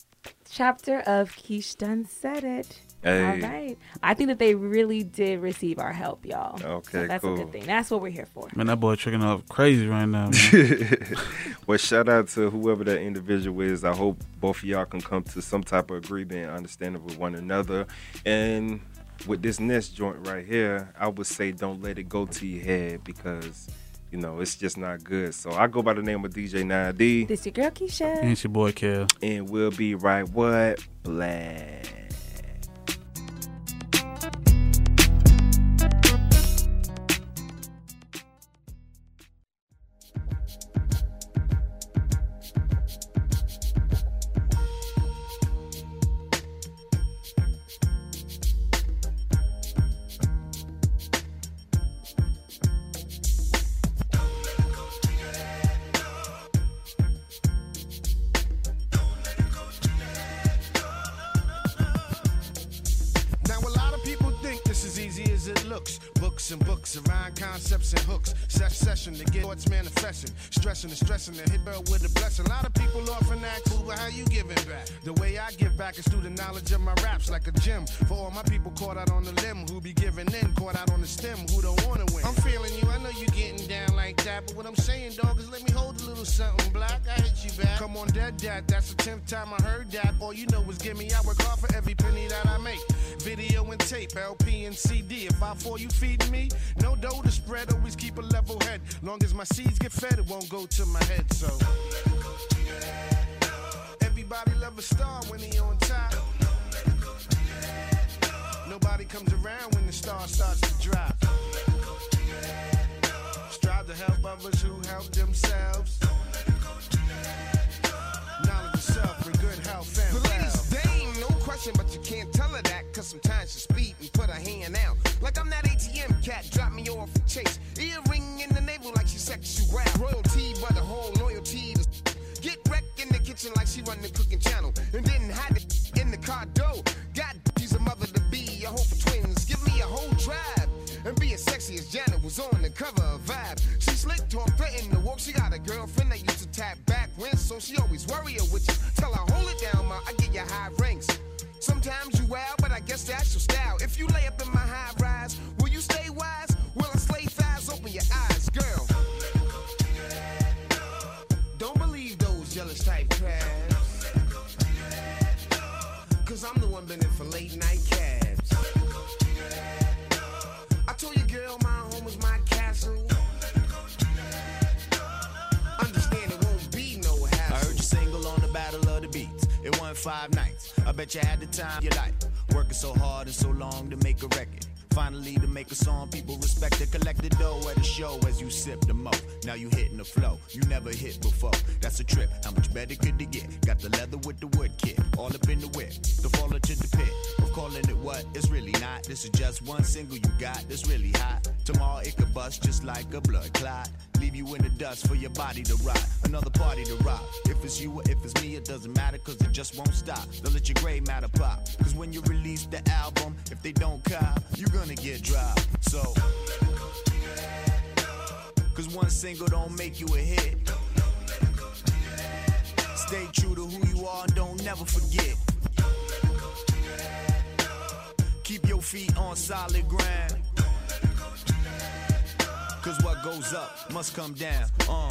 chapter of Keish done said it. Hey. All right. I think that they really did receive our help, y'all. So Okay, that's a good thing. That's what we're here for. man, that boy tricking off crazy right now. Man. well, shout out to whoever that individual is. I hope both of y'all can come to some type of agreement and understanding with one another. And with this next joint right here, I would say don't let it go to your head because you know it's just not good. So I go by the name of DJ 9D, This your girl Keisha. and it's your boy Kel. and we'll be right what black. Looks. Books and books around concepts and hooks. Set session to get thoughts manifesting. Stressing and stressing to hit her with a blessing. A lot of people often ask, cool, how you giving back? The way I give back is through the knowledge of my raps like a gym. For all my people caught out on the limb who be giving in, caught out on the stem who don't wanna win. I'm feeling you, I know you getting down like that, but what I'm saying, dog, is let me hold a little something black. I hit you back. Come on, dead dad, that's the tenth time I heard that. All you know is give me, I work hard for every penny that I make. Video and tape, LP and CD. If I fall, you feed me. No dough to spread, always keep a level head. Long as my seeds get fed, it won't go to my head. So everybody love a star when he on top. Nobody comes around when the star starts to drop. Strive to help others who help themselves. Knowledge of self and good health and The lady's wealth. dame, no question, but you can't tell her that. Cause sometimes she speed and put her hand out. Like I'm that ATM cat, drop me off a chase. Earring in the navel like she sexual. Royalty, but the whole loyalty Get wrecked in the kitchen like she run the cooking channel. And then hide it in the car door. God, she's a mother to be. a hope for twins. Give me a whole tribe. And be as sexy as Janet was on the cover of Vibe. She slick talk, threatened to walk. She got a girlfriend that used to tap back when, so she always worry her with you. Tell her, hold it down, ma. I get you high. Sometimes you wild, but I guess that's your style. If you lay up in my high rise, will you stay wise? Will I slay thighs? Open your eyes, girl. Don't believe those jealous type crabs. Cause I'm the one been in for late night cabs. I told you, girl, my home is my castle. Understand it won't be no hassle. I heard you single on the Battle of the Beats. It won five nights. I bet you had the time your life. Working so hard and so long to make a record. Finally, to make a song people respect it. Collect the dough at a show as you sip the mo. Now you hitting the flow you never hit before. That's a trip. How much better could it get? Got the leather with the wood kit. All up in the whip. The fall into the pit. Of calling it what? It's really not. This is just one single you got that's really hot. Tomorrow it could bust just like a blood clot. Leave you in the dust for your body to rot. Another party to rock. If it's you or if it's me, it doesn't matter cause it just won't stop. Don't let your gray matter pop. Cause when you release the album, if they don't cop, you're gonna get dropped. So Cause one single don't make you a hit. Stay true to who you are and don't never forget. Keep your feet on solid ground. Cause what goes up must come down. Uh.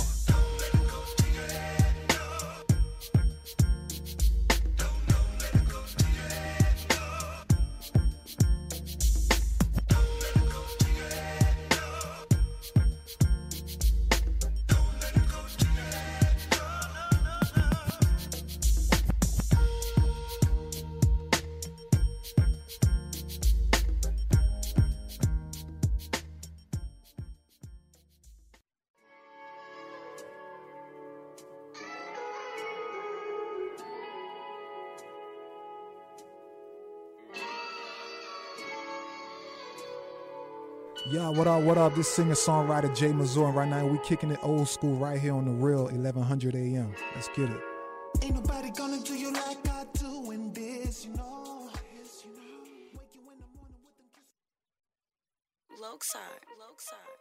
Yeah, what up, what up? This singer songwriter Jay Mazur, and right now we kicking it old school right here on the real 1100 AM. Let's get it. Ain't nobody gonna do you like I do in this, you know. Lokeside, Lokeside.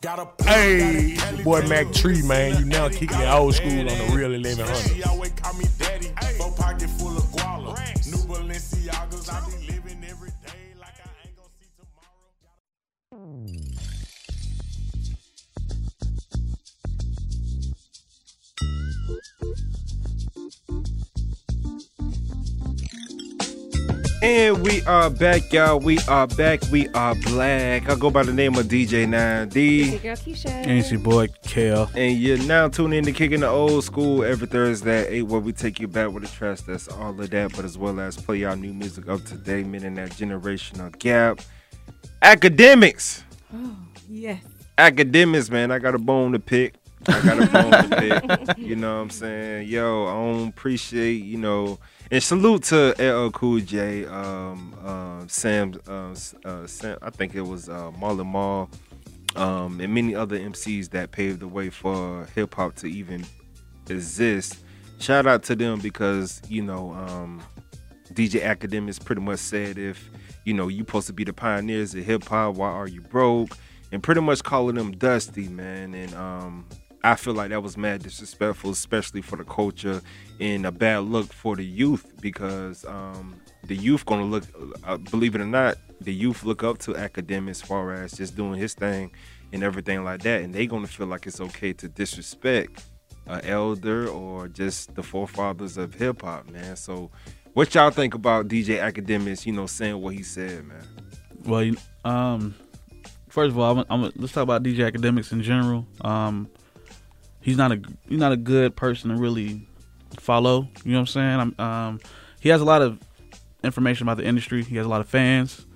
Got a hey, your boy Mac Tree, man. You now kicking it old school on the real 1100. She always call me daddy. Four pocket full of guala. New Balenciagas, And we are back, y'all. We are back. We are black. I go by the name of DJ 9D. Your girl Keisha. And it's your boy Kel. And you're now tuning in to Kicking the Old School every Thursday at 8, where we take you back with a trash that's all of that, but as well as play our new music of today, meaning that generational gap. Akademiks. Oh, yes. Akademiks, man. I got a bone to pick. I got a bone to pick. You know what I'm saying? Yo, I don't appreciate, you know, and salute to LL Cool J, um, uh, Sam, uh, uh, Sam, I think it was uh, Marley Marl, um, and many other MCs that paved the way for hip hop to even exist. Shout out to them because you know um, DJ Akademiks pretty much said if you know you're supposed to be the pioneers of hip hop, why are you broke? And pretty much calling them dusty, man. And um, I feel like that was mad disrespectful, especially for the culture, and a bad look for the youth because um, the youth gonna look, uh, believe it or not, the youth look up to Akademiks far as just doing his thing and everything like that, and they gonna feel like it's okay to disrespect an elder or just the forefathers of hip hop, man. So, what y'all think about DJ Akademiks? You know, saying what he said, man. Well, um, first of all, I'm, I'm, let's talk about DJ Akademiks in general. Um, he's not a he's not a good person to really follow. You know what I'm saying? I'm, um, he has a lot of information about the industry. He has a lot of fans.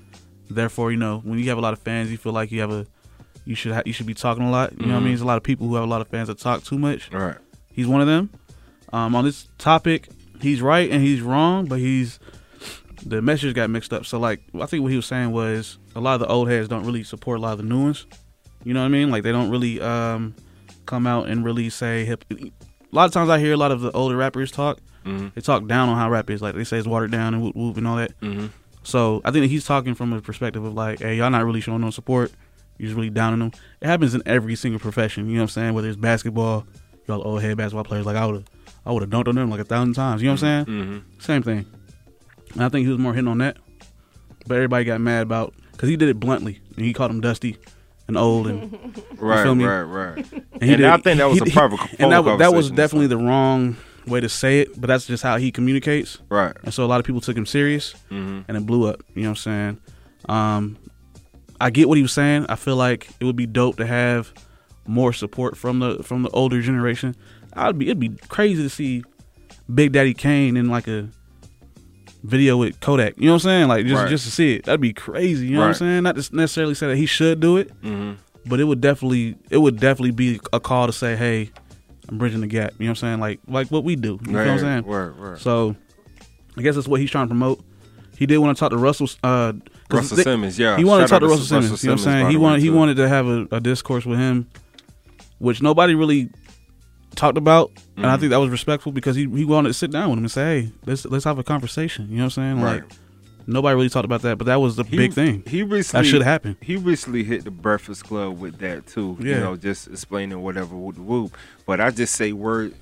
Therefore, you know, when you have a lot of fans, you feel like you have a you should ha- you should be talking a lot. You know what I mean? There's a lot of people who have a lot of fans that talk too much. Right. He's one of them. Um, on this topic, he's right and he's wrong, but he's the message got mixed up. So like, I think what he was saying was a lot of the old heads don't really support a lot of the new ones. You know what I mean? Like they don't really um, come out and really say hip. A lot of times I hear a lot of the older rappers talk. Mhm. They talk down on how rap is. Like they say it's watered down and whoop whoop and all that. Mhm. So I think that he's talking from a perspective of like, hey, y'all not really showing no support. You're just really down on them. It happens in every single profession. You know what I'm saying? Whether it's basketball, y'all old head basketball players. Like I would have, I would have dunked on them like a thousand times. You know what I'm saying? Mhm. Same thing. And I think he was more hitting on that. But everybody got mad about because he did it bluntly and he called him dusty and old and you Right, feel me? right, right. And, he And did, I think that was he- a perfect. he- and that, was- that was definitely the wrong way to say it, but that's just how he communicates. Right. And so a lot of people took him serious, Mhm. and it blew up. You know what I'm saying? Um, I get what he was saying. I feel like it would be dope to have more support from the from the older generation. I'd be it'd be crazy to see Big Daddy Kane in like a video with Kodak. You know what I'm saying? Like just Right. just to see it. That'd be crazy. You know what I'm saying? Not to necessarily say that he should do it, Mhm. but it would definitely it would definitely be a call to say, hey, I'm bridging the gap. You know what I'm saying? Like like what we do. You know what I'm saying? right, right. So I guess that's what he's trying to promote. He did want to talk to Russell. Uh, Russell they- Simmons, yeah. He wanted to talk to Russell Simmons. You know what I'm saying? He wanted he too. wanted to have a, a discourse with him, which nobody really talked about, and I Mhm. think that was respectful because he he wanted to sit down with him and say, "Hey, let's let's have a conversation." You know what I'm saying? Right. Like, Nobody really talked about that, but that was the He- big thing. He recently that should happen. He recently hit the Breakfast Club with that too. Yeah. You know, just explaining whatever whoop the whoop. But I just say word.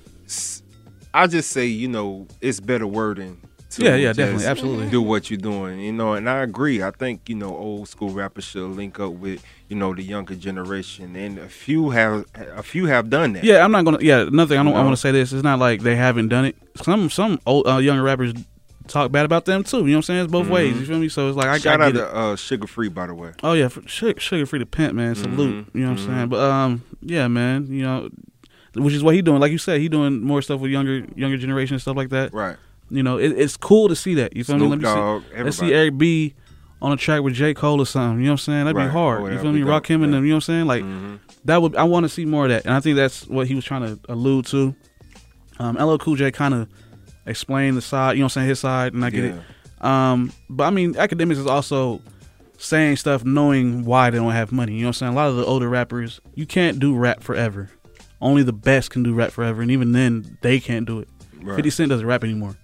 I just say you know it's better wording. To Yeah, yeah, definitely, absolutely. Do what you're doing, you know, and I agree. I think you know old school rappers should link up with you know the younger generation, and a few have a few have done that. Yeah, I'm not gonna. Yeah, nothing. I don't. I want to say this. It's not like they haven't done it. Some some old uh, younger rappers talk bad about them too. You know what I'm saying? It's both ways. You feel me? So it's like I, got Shout I out to uh, Suga Free, by the way. Oh yeah, sugar, free to pimp, man. Salute. Mhm, You know what I'm mhm. saying? But um, yeah, man. You know, which is what he doing. Like you said, he doing more stuff with younger younger generation and stuff like that. Right. You know, it, it's cool to see that. You feel me? Snoop Let me Dogg, see. Let's see. Eric B on a track with J Cole or something. You know what I'm saying? That'd Right. be hard. Oh, you feel me? Rakim and them. You know what I'm saying? Like Mhm. that would. I want to see more of that, and I think that's what he was trying to allude to. Um, LL Cool J kind of explained the side. You know what I'm saying? His side, and I get it. Um, but I mean, Akademiks is also saying stuff knowing why they don't have money. You know what I'm saying? A lot of the older rappers, you can't do rap forever. Only the best can do rap forever, and even then, they can't do it. Right. 50 Cent doesn't rap anymore.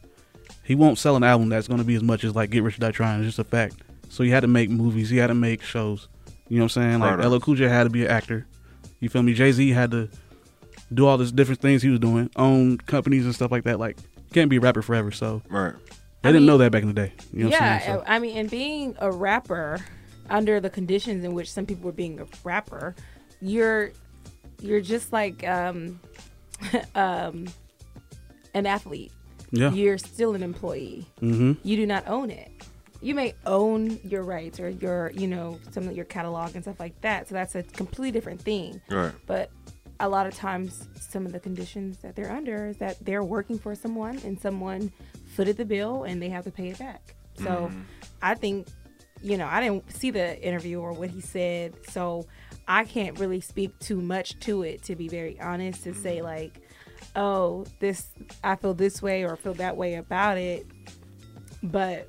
He won't sell an album that's going to be as much as like Get Rich or Die Trying. It's just a fact. So he had to make movies. He had to make shows. You know what I'm saying? Like Right. LL Cool J had to be an actor. You feel me? Jay Z had to do all these different things he was doing, own companies and stuff like that. Like, you can't be a rapper forever. So Right. they didn't know that back in the day. You know what yeah, I'm saying? So- I mean, and being a rapper under the conditions in which some people were being a rapper, you're you're just like um, um, an athlete. Yeah. You're still an employee. Mhm. You do not own it. You may own your rights or your, you know, some of your catalog and stuff like that. So that's a completely different thing. Right. But a lot of times, some of the conditions that they're under is that they're working for someone and someone footed the bill and they have to pay it back. So Mhm. I think, you know, I didn't see the interview or what he said. So I can't really speak too much to it, to be very honest, to say, like, oh, this, I feel this way or feel that way about it. But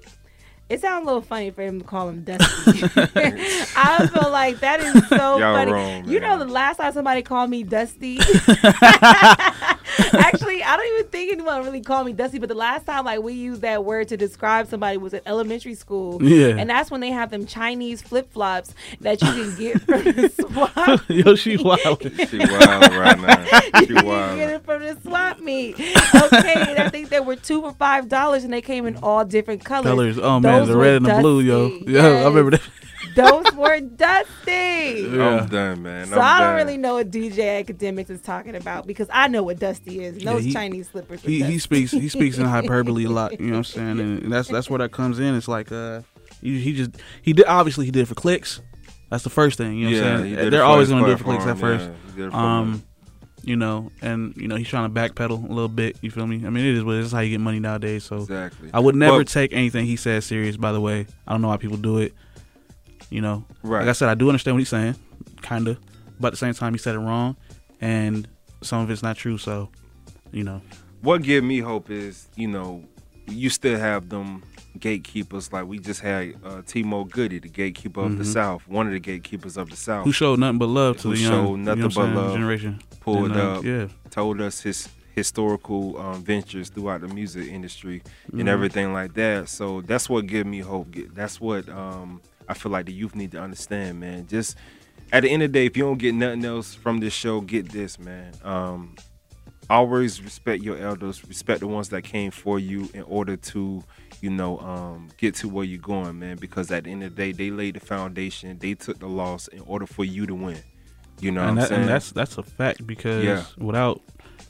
it sounds a little funny for him to call him Dusty. I feel like that is so Y'all funny. wrong, you know, the last time somebody called me Dusty. Actually, I don't even think anyone really called me Dusty, but the last time like we used that word to describe somebody was at elementary school. Yeah. And that's when they have them Chinese flip flops that you can get from the swap. Yo, she wild. She wild right now. She you wild. get it from the swap meet. Okay, and I think they were two for five dollars, and they came in all different colors. Colors. Oh man, the red and the blue, yo. dusty. Yo, I remember that. Those were dusty. Yeah. I'm done, man. So I'm I don't done. really know what DJ Akademiks is talking about because I know what Dusty is. And Yeah, those he- Chinese slippers. He he speaks he speaks in hyperbole a lot. You know what I'm saying? And that's that's where that comes in. It's like uh, he, he just he did obviously he did it for clicks. That's the first thing. You know what I'm saying? They're always gonna do it for clicks at platform, first. yeah, he did it for um, you know, and you know he's trying to backpedal a little bit. You feel me? I mean, it is what it is. How you get money nowadays. So Exactly. I would never But- take anything he says serious. By the way, I don't know why people do it. You know, Right. Like I said, I do understand what he's saying, kind of, but at the same time, he said it wrong, and some of it's not true. So, you know, what give me hope is you know you still have them gatekeepers like we just had uh, T-Mo Goodie, the gatekeeper of the Mhm. South, one of the gatekeepers of the South, who showed nothing but love to the young, showed you know but love, generation. pulled And, uh, up, yeah. told us his historical um, ventures throughout the music industry Mhm. and everything like that. So that's what give me hope. That's what um, I feel like the youth need to understand, man. Just at the end of the day, if you don't get nothing else from this show, get this, man. Um, always respect your elders, respect the ones that came for you in order to, you know, um, get to where you're going, man. Because at the end of the day, they laid the foundation, they took the loss in order for you to win. You know and, what I'm that, saying? and that's that's a fact because Yeah. without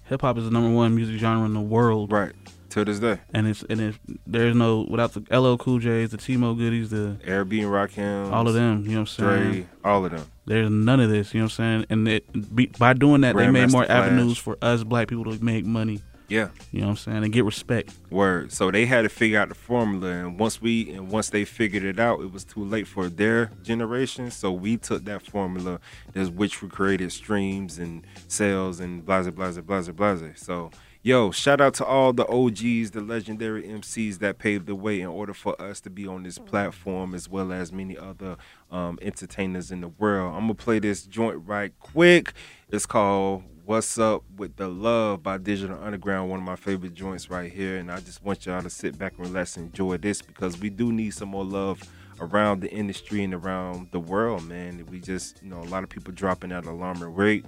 hip hop is the number one music genre in the world, right? To this day, and it's and if there's no without the LL Cool J's, the T-Mo Goodies, the Eric B and Rakim, all of them, you know what I'm saying? Dre, all of them. There's none of this, you know what I'm saying? And it, be, by doing that, they made more Flash. avenues for us black people to make money. Yeah. You know what I'm saying? And get respect. Word. So they had to figure out the formula, and once we and once they figured it out, it was too late for their generation. So we took that formula, that's which we created streams and sales and blah blah blah blah. So yo, shout out to all the OGs, the legendary MCs that paved the way in order for us to be on this platform, as well as many other um, entertainers in the world. I'm gonna play this joint right quick. It's called What's Up with the Love by Digital Underground, one of my favorite joints right here. And I just want y'all to sit back and relax and enjoy this because we do need some more love around the industry and around the world, man. We just, you know, a lot of people dropping at alarming rate.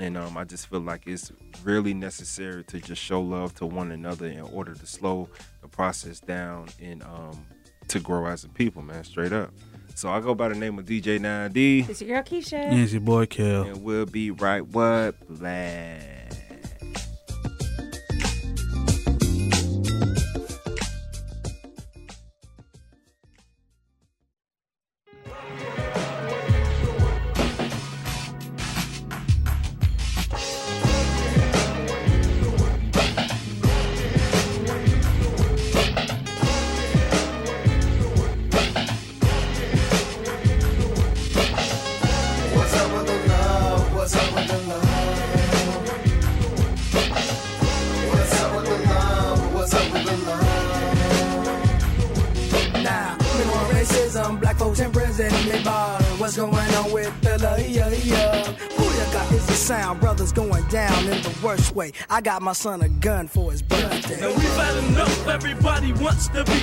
And um, I just feel like it's really necessary to just show love to one another in order to slow the process down and um, to grow as a people, man, straight up. So I go by the name of DJ 9D. It's your girl Keisha. Yeah, it's your boy Kel. And we'll be right what? Black. I got my son a gun for his birthday. Now we've had enough. Everybody wants to be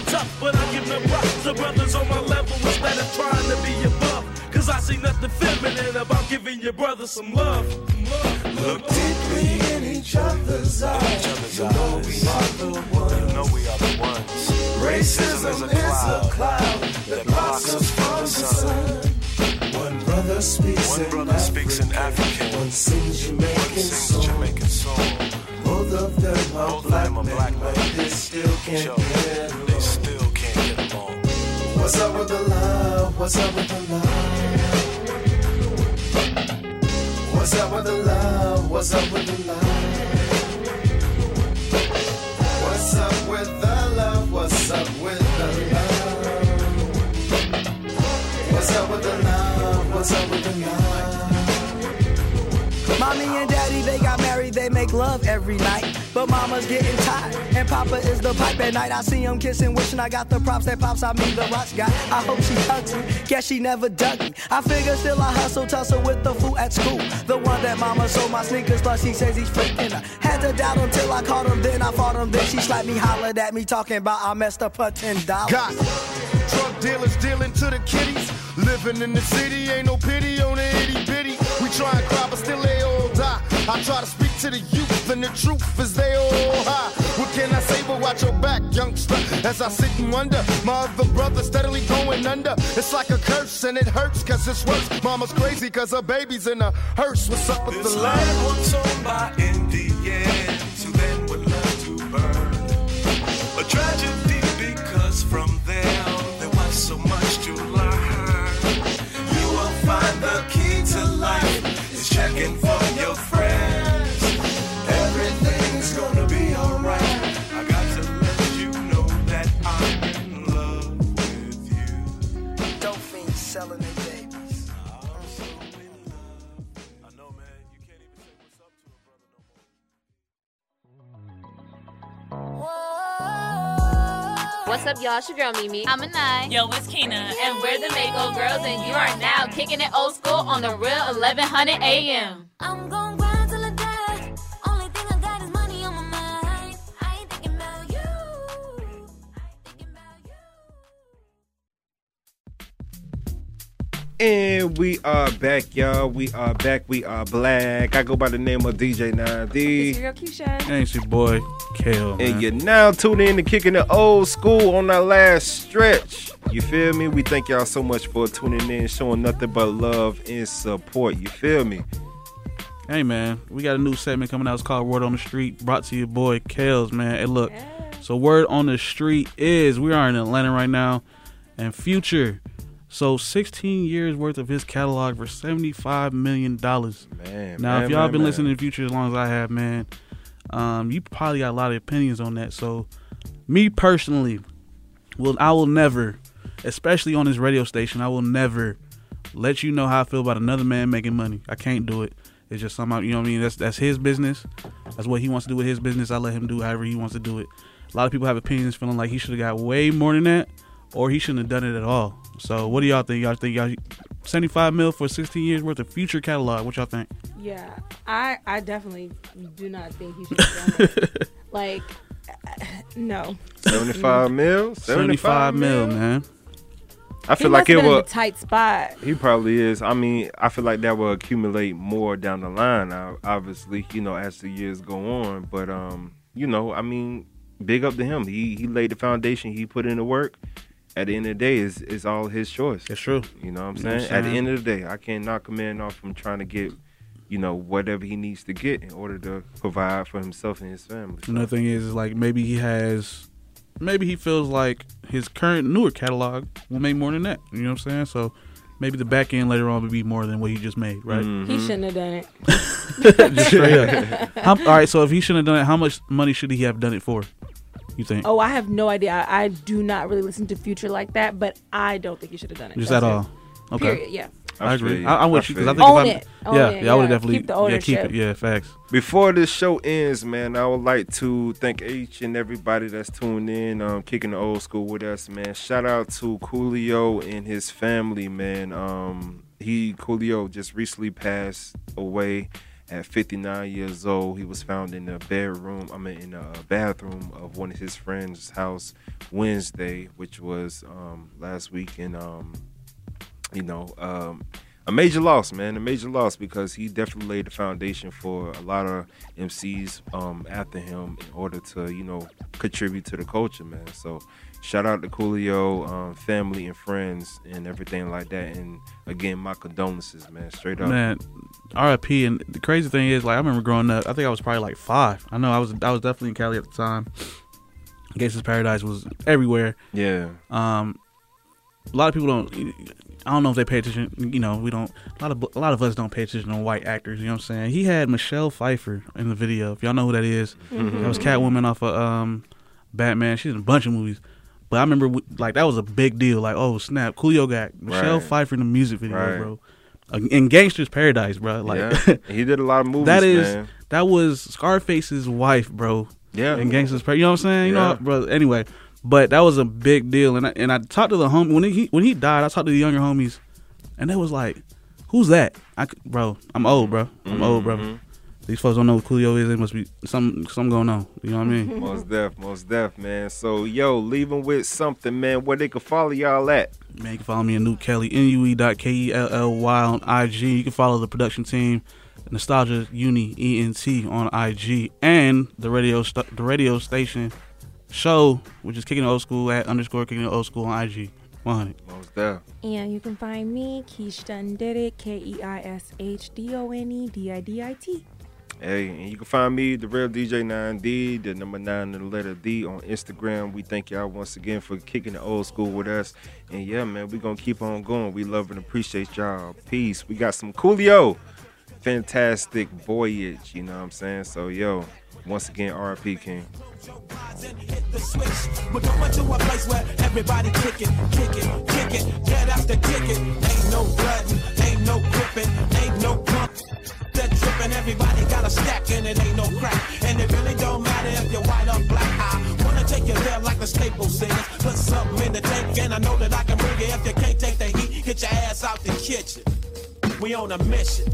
Mommy and daddy, they got married, they make love every night. But mama's getting tired, and papa is the pipe at night. I see him kissing, wishing I got the props that pops. I mean, the rocks got. I hope she hugs me, guess she never dug me. I figure still I hustle, tussle with the fool at school. The one that mama sold my sneakers, plus he says he's freaking her. Had to doubt him till I caught him, then I fought him, then she slapped me, hollered at me, talking about I messed up her ten dollars. Got drug dealers dealing to the kiddies. Living in the city, ain't no pity on the itty bitty. We try and cry, but still. I try to speak to the youth, and the truth is they all high. What can I say but watch your back, youngster? As I sit and wonder, my other brother steadily going under. It's like a curse, and it hurts, cause it's worse. Mama's crazy, cause her baby's in a hearse. What's up with This the land love? once owned by Indians who then would learn to burn. A tragedy because from them there was so much What's up, y'all? It's your girl Mimi. I'm Anai. Yo, it's Kina. And we're the Mako Girls, and you are now kicking it old school on the real 1100 AM. I'm gon' And we are back, y'all. We are back. We are black. I go by the name of DJ 9D. It's your girl Keisha. And your boy Kel. And you're now tuning in to Kicking the Old School on our last stretch. You feel me? We thank y'all so much for tuning in, showing nothing but love and support. You feel me? Hey man, we got a new segment coming out. It's called Word on the Street, brought to your boy Kels, man. Hey, look. So word on the street is we are in Atlanta right now, and Future. So 16 years worth of his catalog for 75 million dollars. Man, Now, man, if y'all man, been man. listening to Future as long as I have, man, um, you probably got a lot of opinions on that. So, me personally, will I will never, especially on this radio station, I will never let you know how I feel about another man making money. I can't do it. It's just somehow, you know what I mean? That's that's his business. That's what he wants to do with his business. I let him do however he wants to do it. A lot of people have opinions feeling like he should have got way more than that, or he shouldn't have done it at all. So, what do y'all think? Y'all think y'all seventy five mil for sixteen years worth of future catalog. What y'all think? Yeah, I I definitely do not think he should have done it. like, no. 75 mil? 75 mil, man. I feel he like it have been in will. a tight spot. He probably is. I mean, I feel like that will accumulate more down the line. uh, Obviously, you know, as the years go on. But um, you know, I mean, big up to him. He he laid the foundation. He put in the work. At the end of the day, it's, it's all his choice. It's true. You know what I'm You know what saying? I'm At the end of the day, I can't knock a man off from trying to get, you know, whatever he needs to get in order to provide for himself and his family. Another thing is, is like maybe he has, maybe he feels like his current newer catalog will make more than that. You know what I'm saying? So maybe the back end later on will be more than what he just made, right? Mm-hmm. He shouldn't have done it. Just straight up. How, all right, so if he shouldn't have done it, how much money should he have done it for? You think? Oh, I have no idea. I, I do not really listen to Future like that, but I don't think he should have done it. Just That's at it. all? Okay. Period, yeah. I, I agree. I, I'm with you because I think Own if I, it. Own yeah, it, yeah, I would definitely Keep the yeah keep it ownership. yeah facts. Before this show ends, man, I would like to thank each and everybody that's tuned in, um, kicking the old school with us, man. Shout out to Coolio and his family, man. Um, he Coolio just recently passed away at 59 years old. He was found in the bedroom, I mean, in the bathroom of one of his friends' house Wednesday, which was um, last week, and um, you know, um, a major loss, man, a major loss because he definitely laid the foundation for a lot of MCs um, after him in order to, you know, contribute to the culture, man. So shout out to Coolio, um, family and friends and everything like that. And again, my condolences, man, straight up. Man, RIP. And the crazy thing is, like, I remember growing up. I think I was probably like five. I know I was I was definitely in Cali at the time. Gangsta's Paradise was everywhere. Yeah. Um, a lot of people don't. I don't know if they pay attention. You know, we don't. A lot of a lot of us don't pay attention to white actors. You know what I'm saying? He had Michelle Pfeiffer in the video. If y'all know who that is, Mhm. that was Catwoman off of um, Batman. She's in a bunch of movies. But I remember, we- like, that was a big deal. Like, oh snap, Coolio got Michelle Right. Pfeiffer in the music video, Right. bro. In Gangsta's Paradise, bro. Like, Yeah. He did a lot of movies, That is man. that was Scarface's wife, bro. Yeah. In Gangsta's Paradise, you know what I'm saying? You Yeah. know, bro. Anyway, but that was a big deal, and I, and I talked to the home when he when he died. I talked to the younger homies, and they was like, "Who's that?" I, bro, I'm old, bro. I'm old, bro. Mm-hmm. These folks don't know who Coolio is. It must be some something going on. You know what I mean? Most deaf, most deaf, man. So, yo, leaving with something, man, where they can follow y'all at. Man, you can follow me at Nuke Kelly, N-U-E dot K-E-L-L-Y on IG. You can follow the production team, Nostalgia Uni, E-N-T on IG. And the radio st- the radio station show, which is Kicking the Old School at underscore Kicking the Old School on IG. 100. Most def. And you can find me, Keish Done Did It, K E I S H D O N E D I D I T. Hey, and you can find me, the real DJ 9D, the number nine and the letter D on Instagram. We thank y'all once again for kicking the old school with us. And yeah, man, we gonna keep on going. We love and appreciate y'all. Peace. We got some Coolio. Fantastic voyage, you know what I'm saying? So yo, once again, RIP King. the switch. Going to a place where everybody kick it, kick it, kick it. Yeah, that's the kick it. Ain't no ain't no gripping, ain't no pump. Tripping, everybody got a stack and it ain't no crack. And it really don't matter if you're white or black. I wanna take you there like the staple singers. Put something in the tank and I know that I can bring it. If you can't take the heat, get your ass out the kitchen. We on a mission.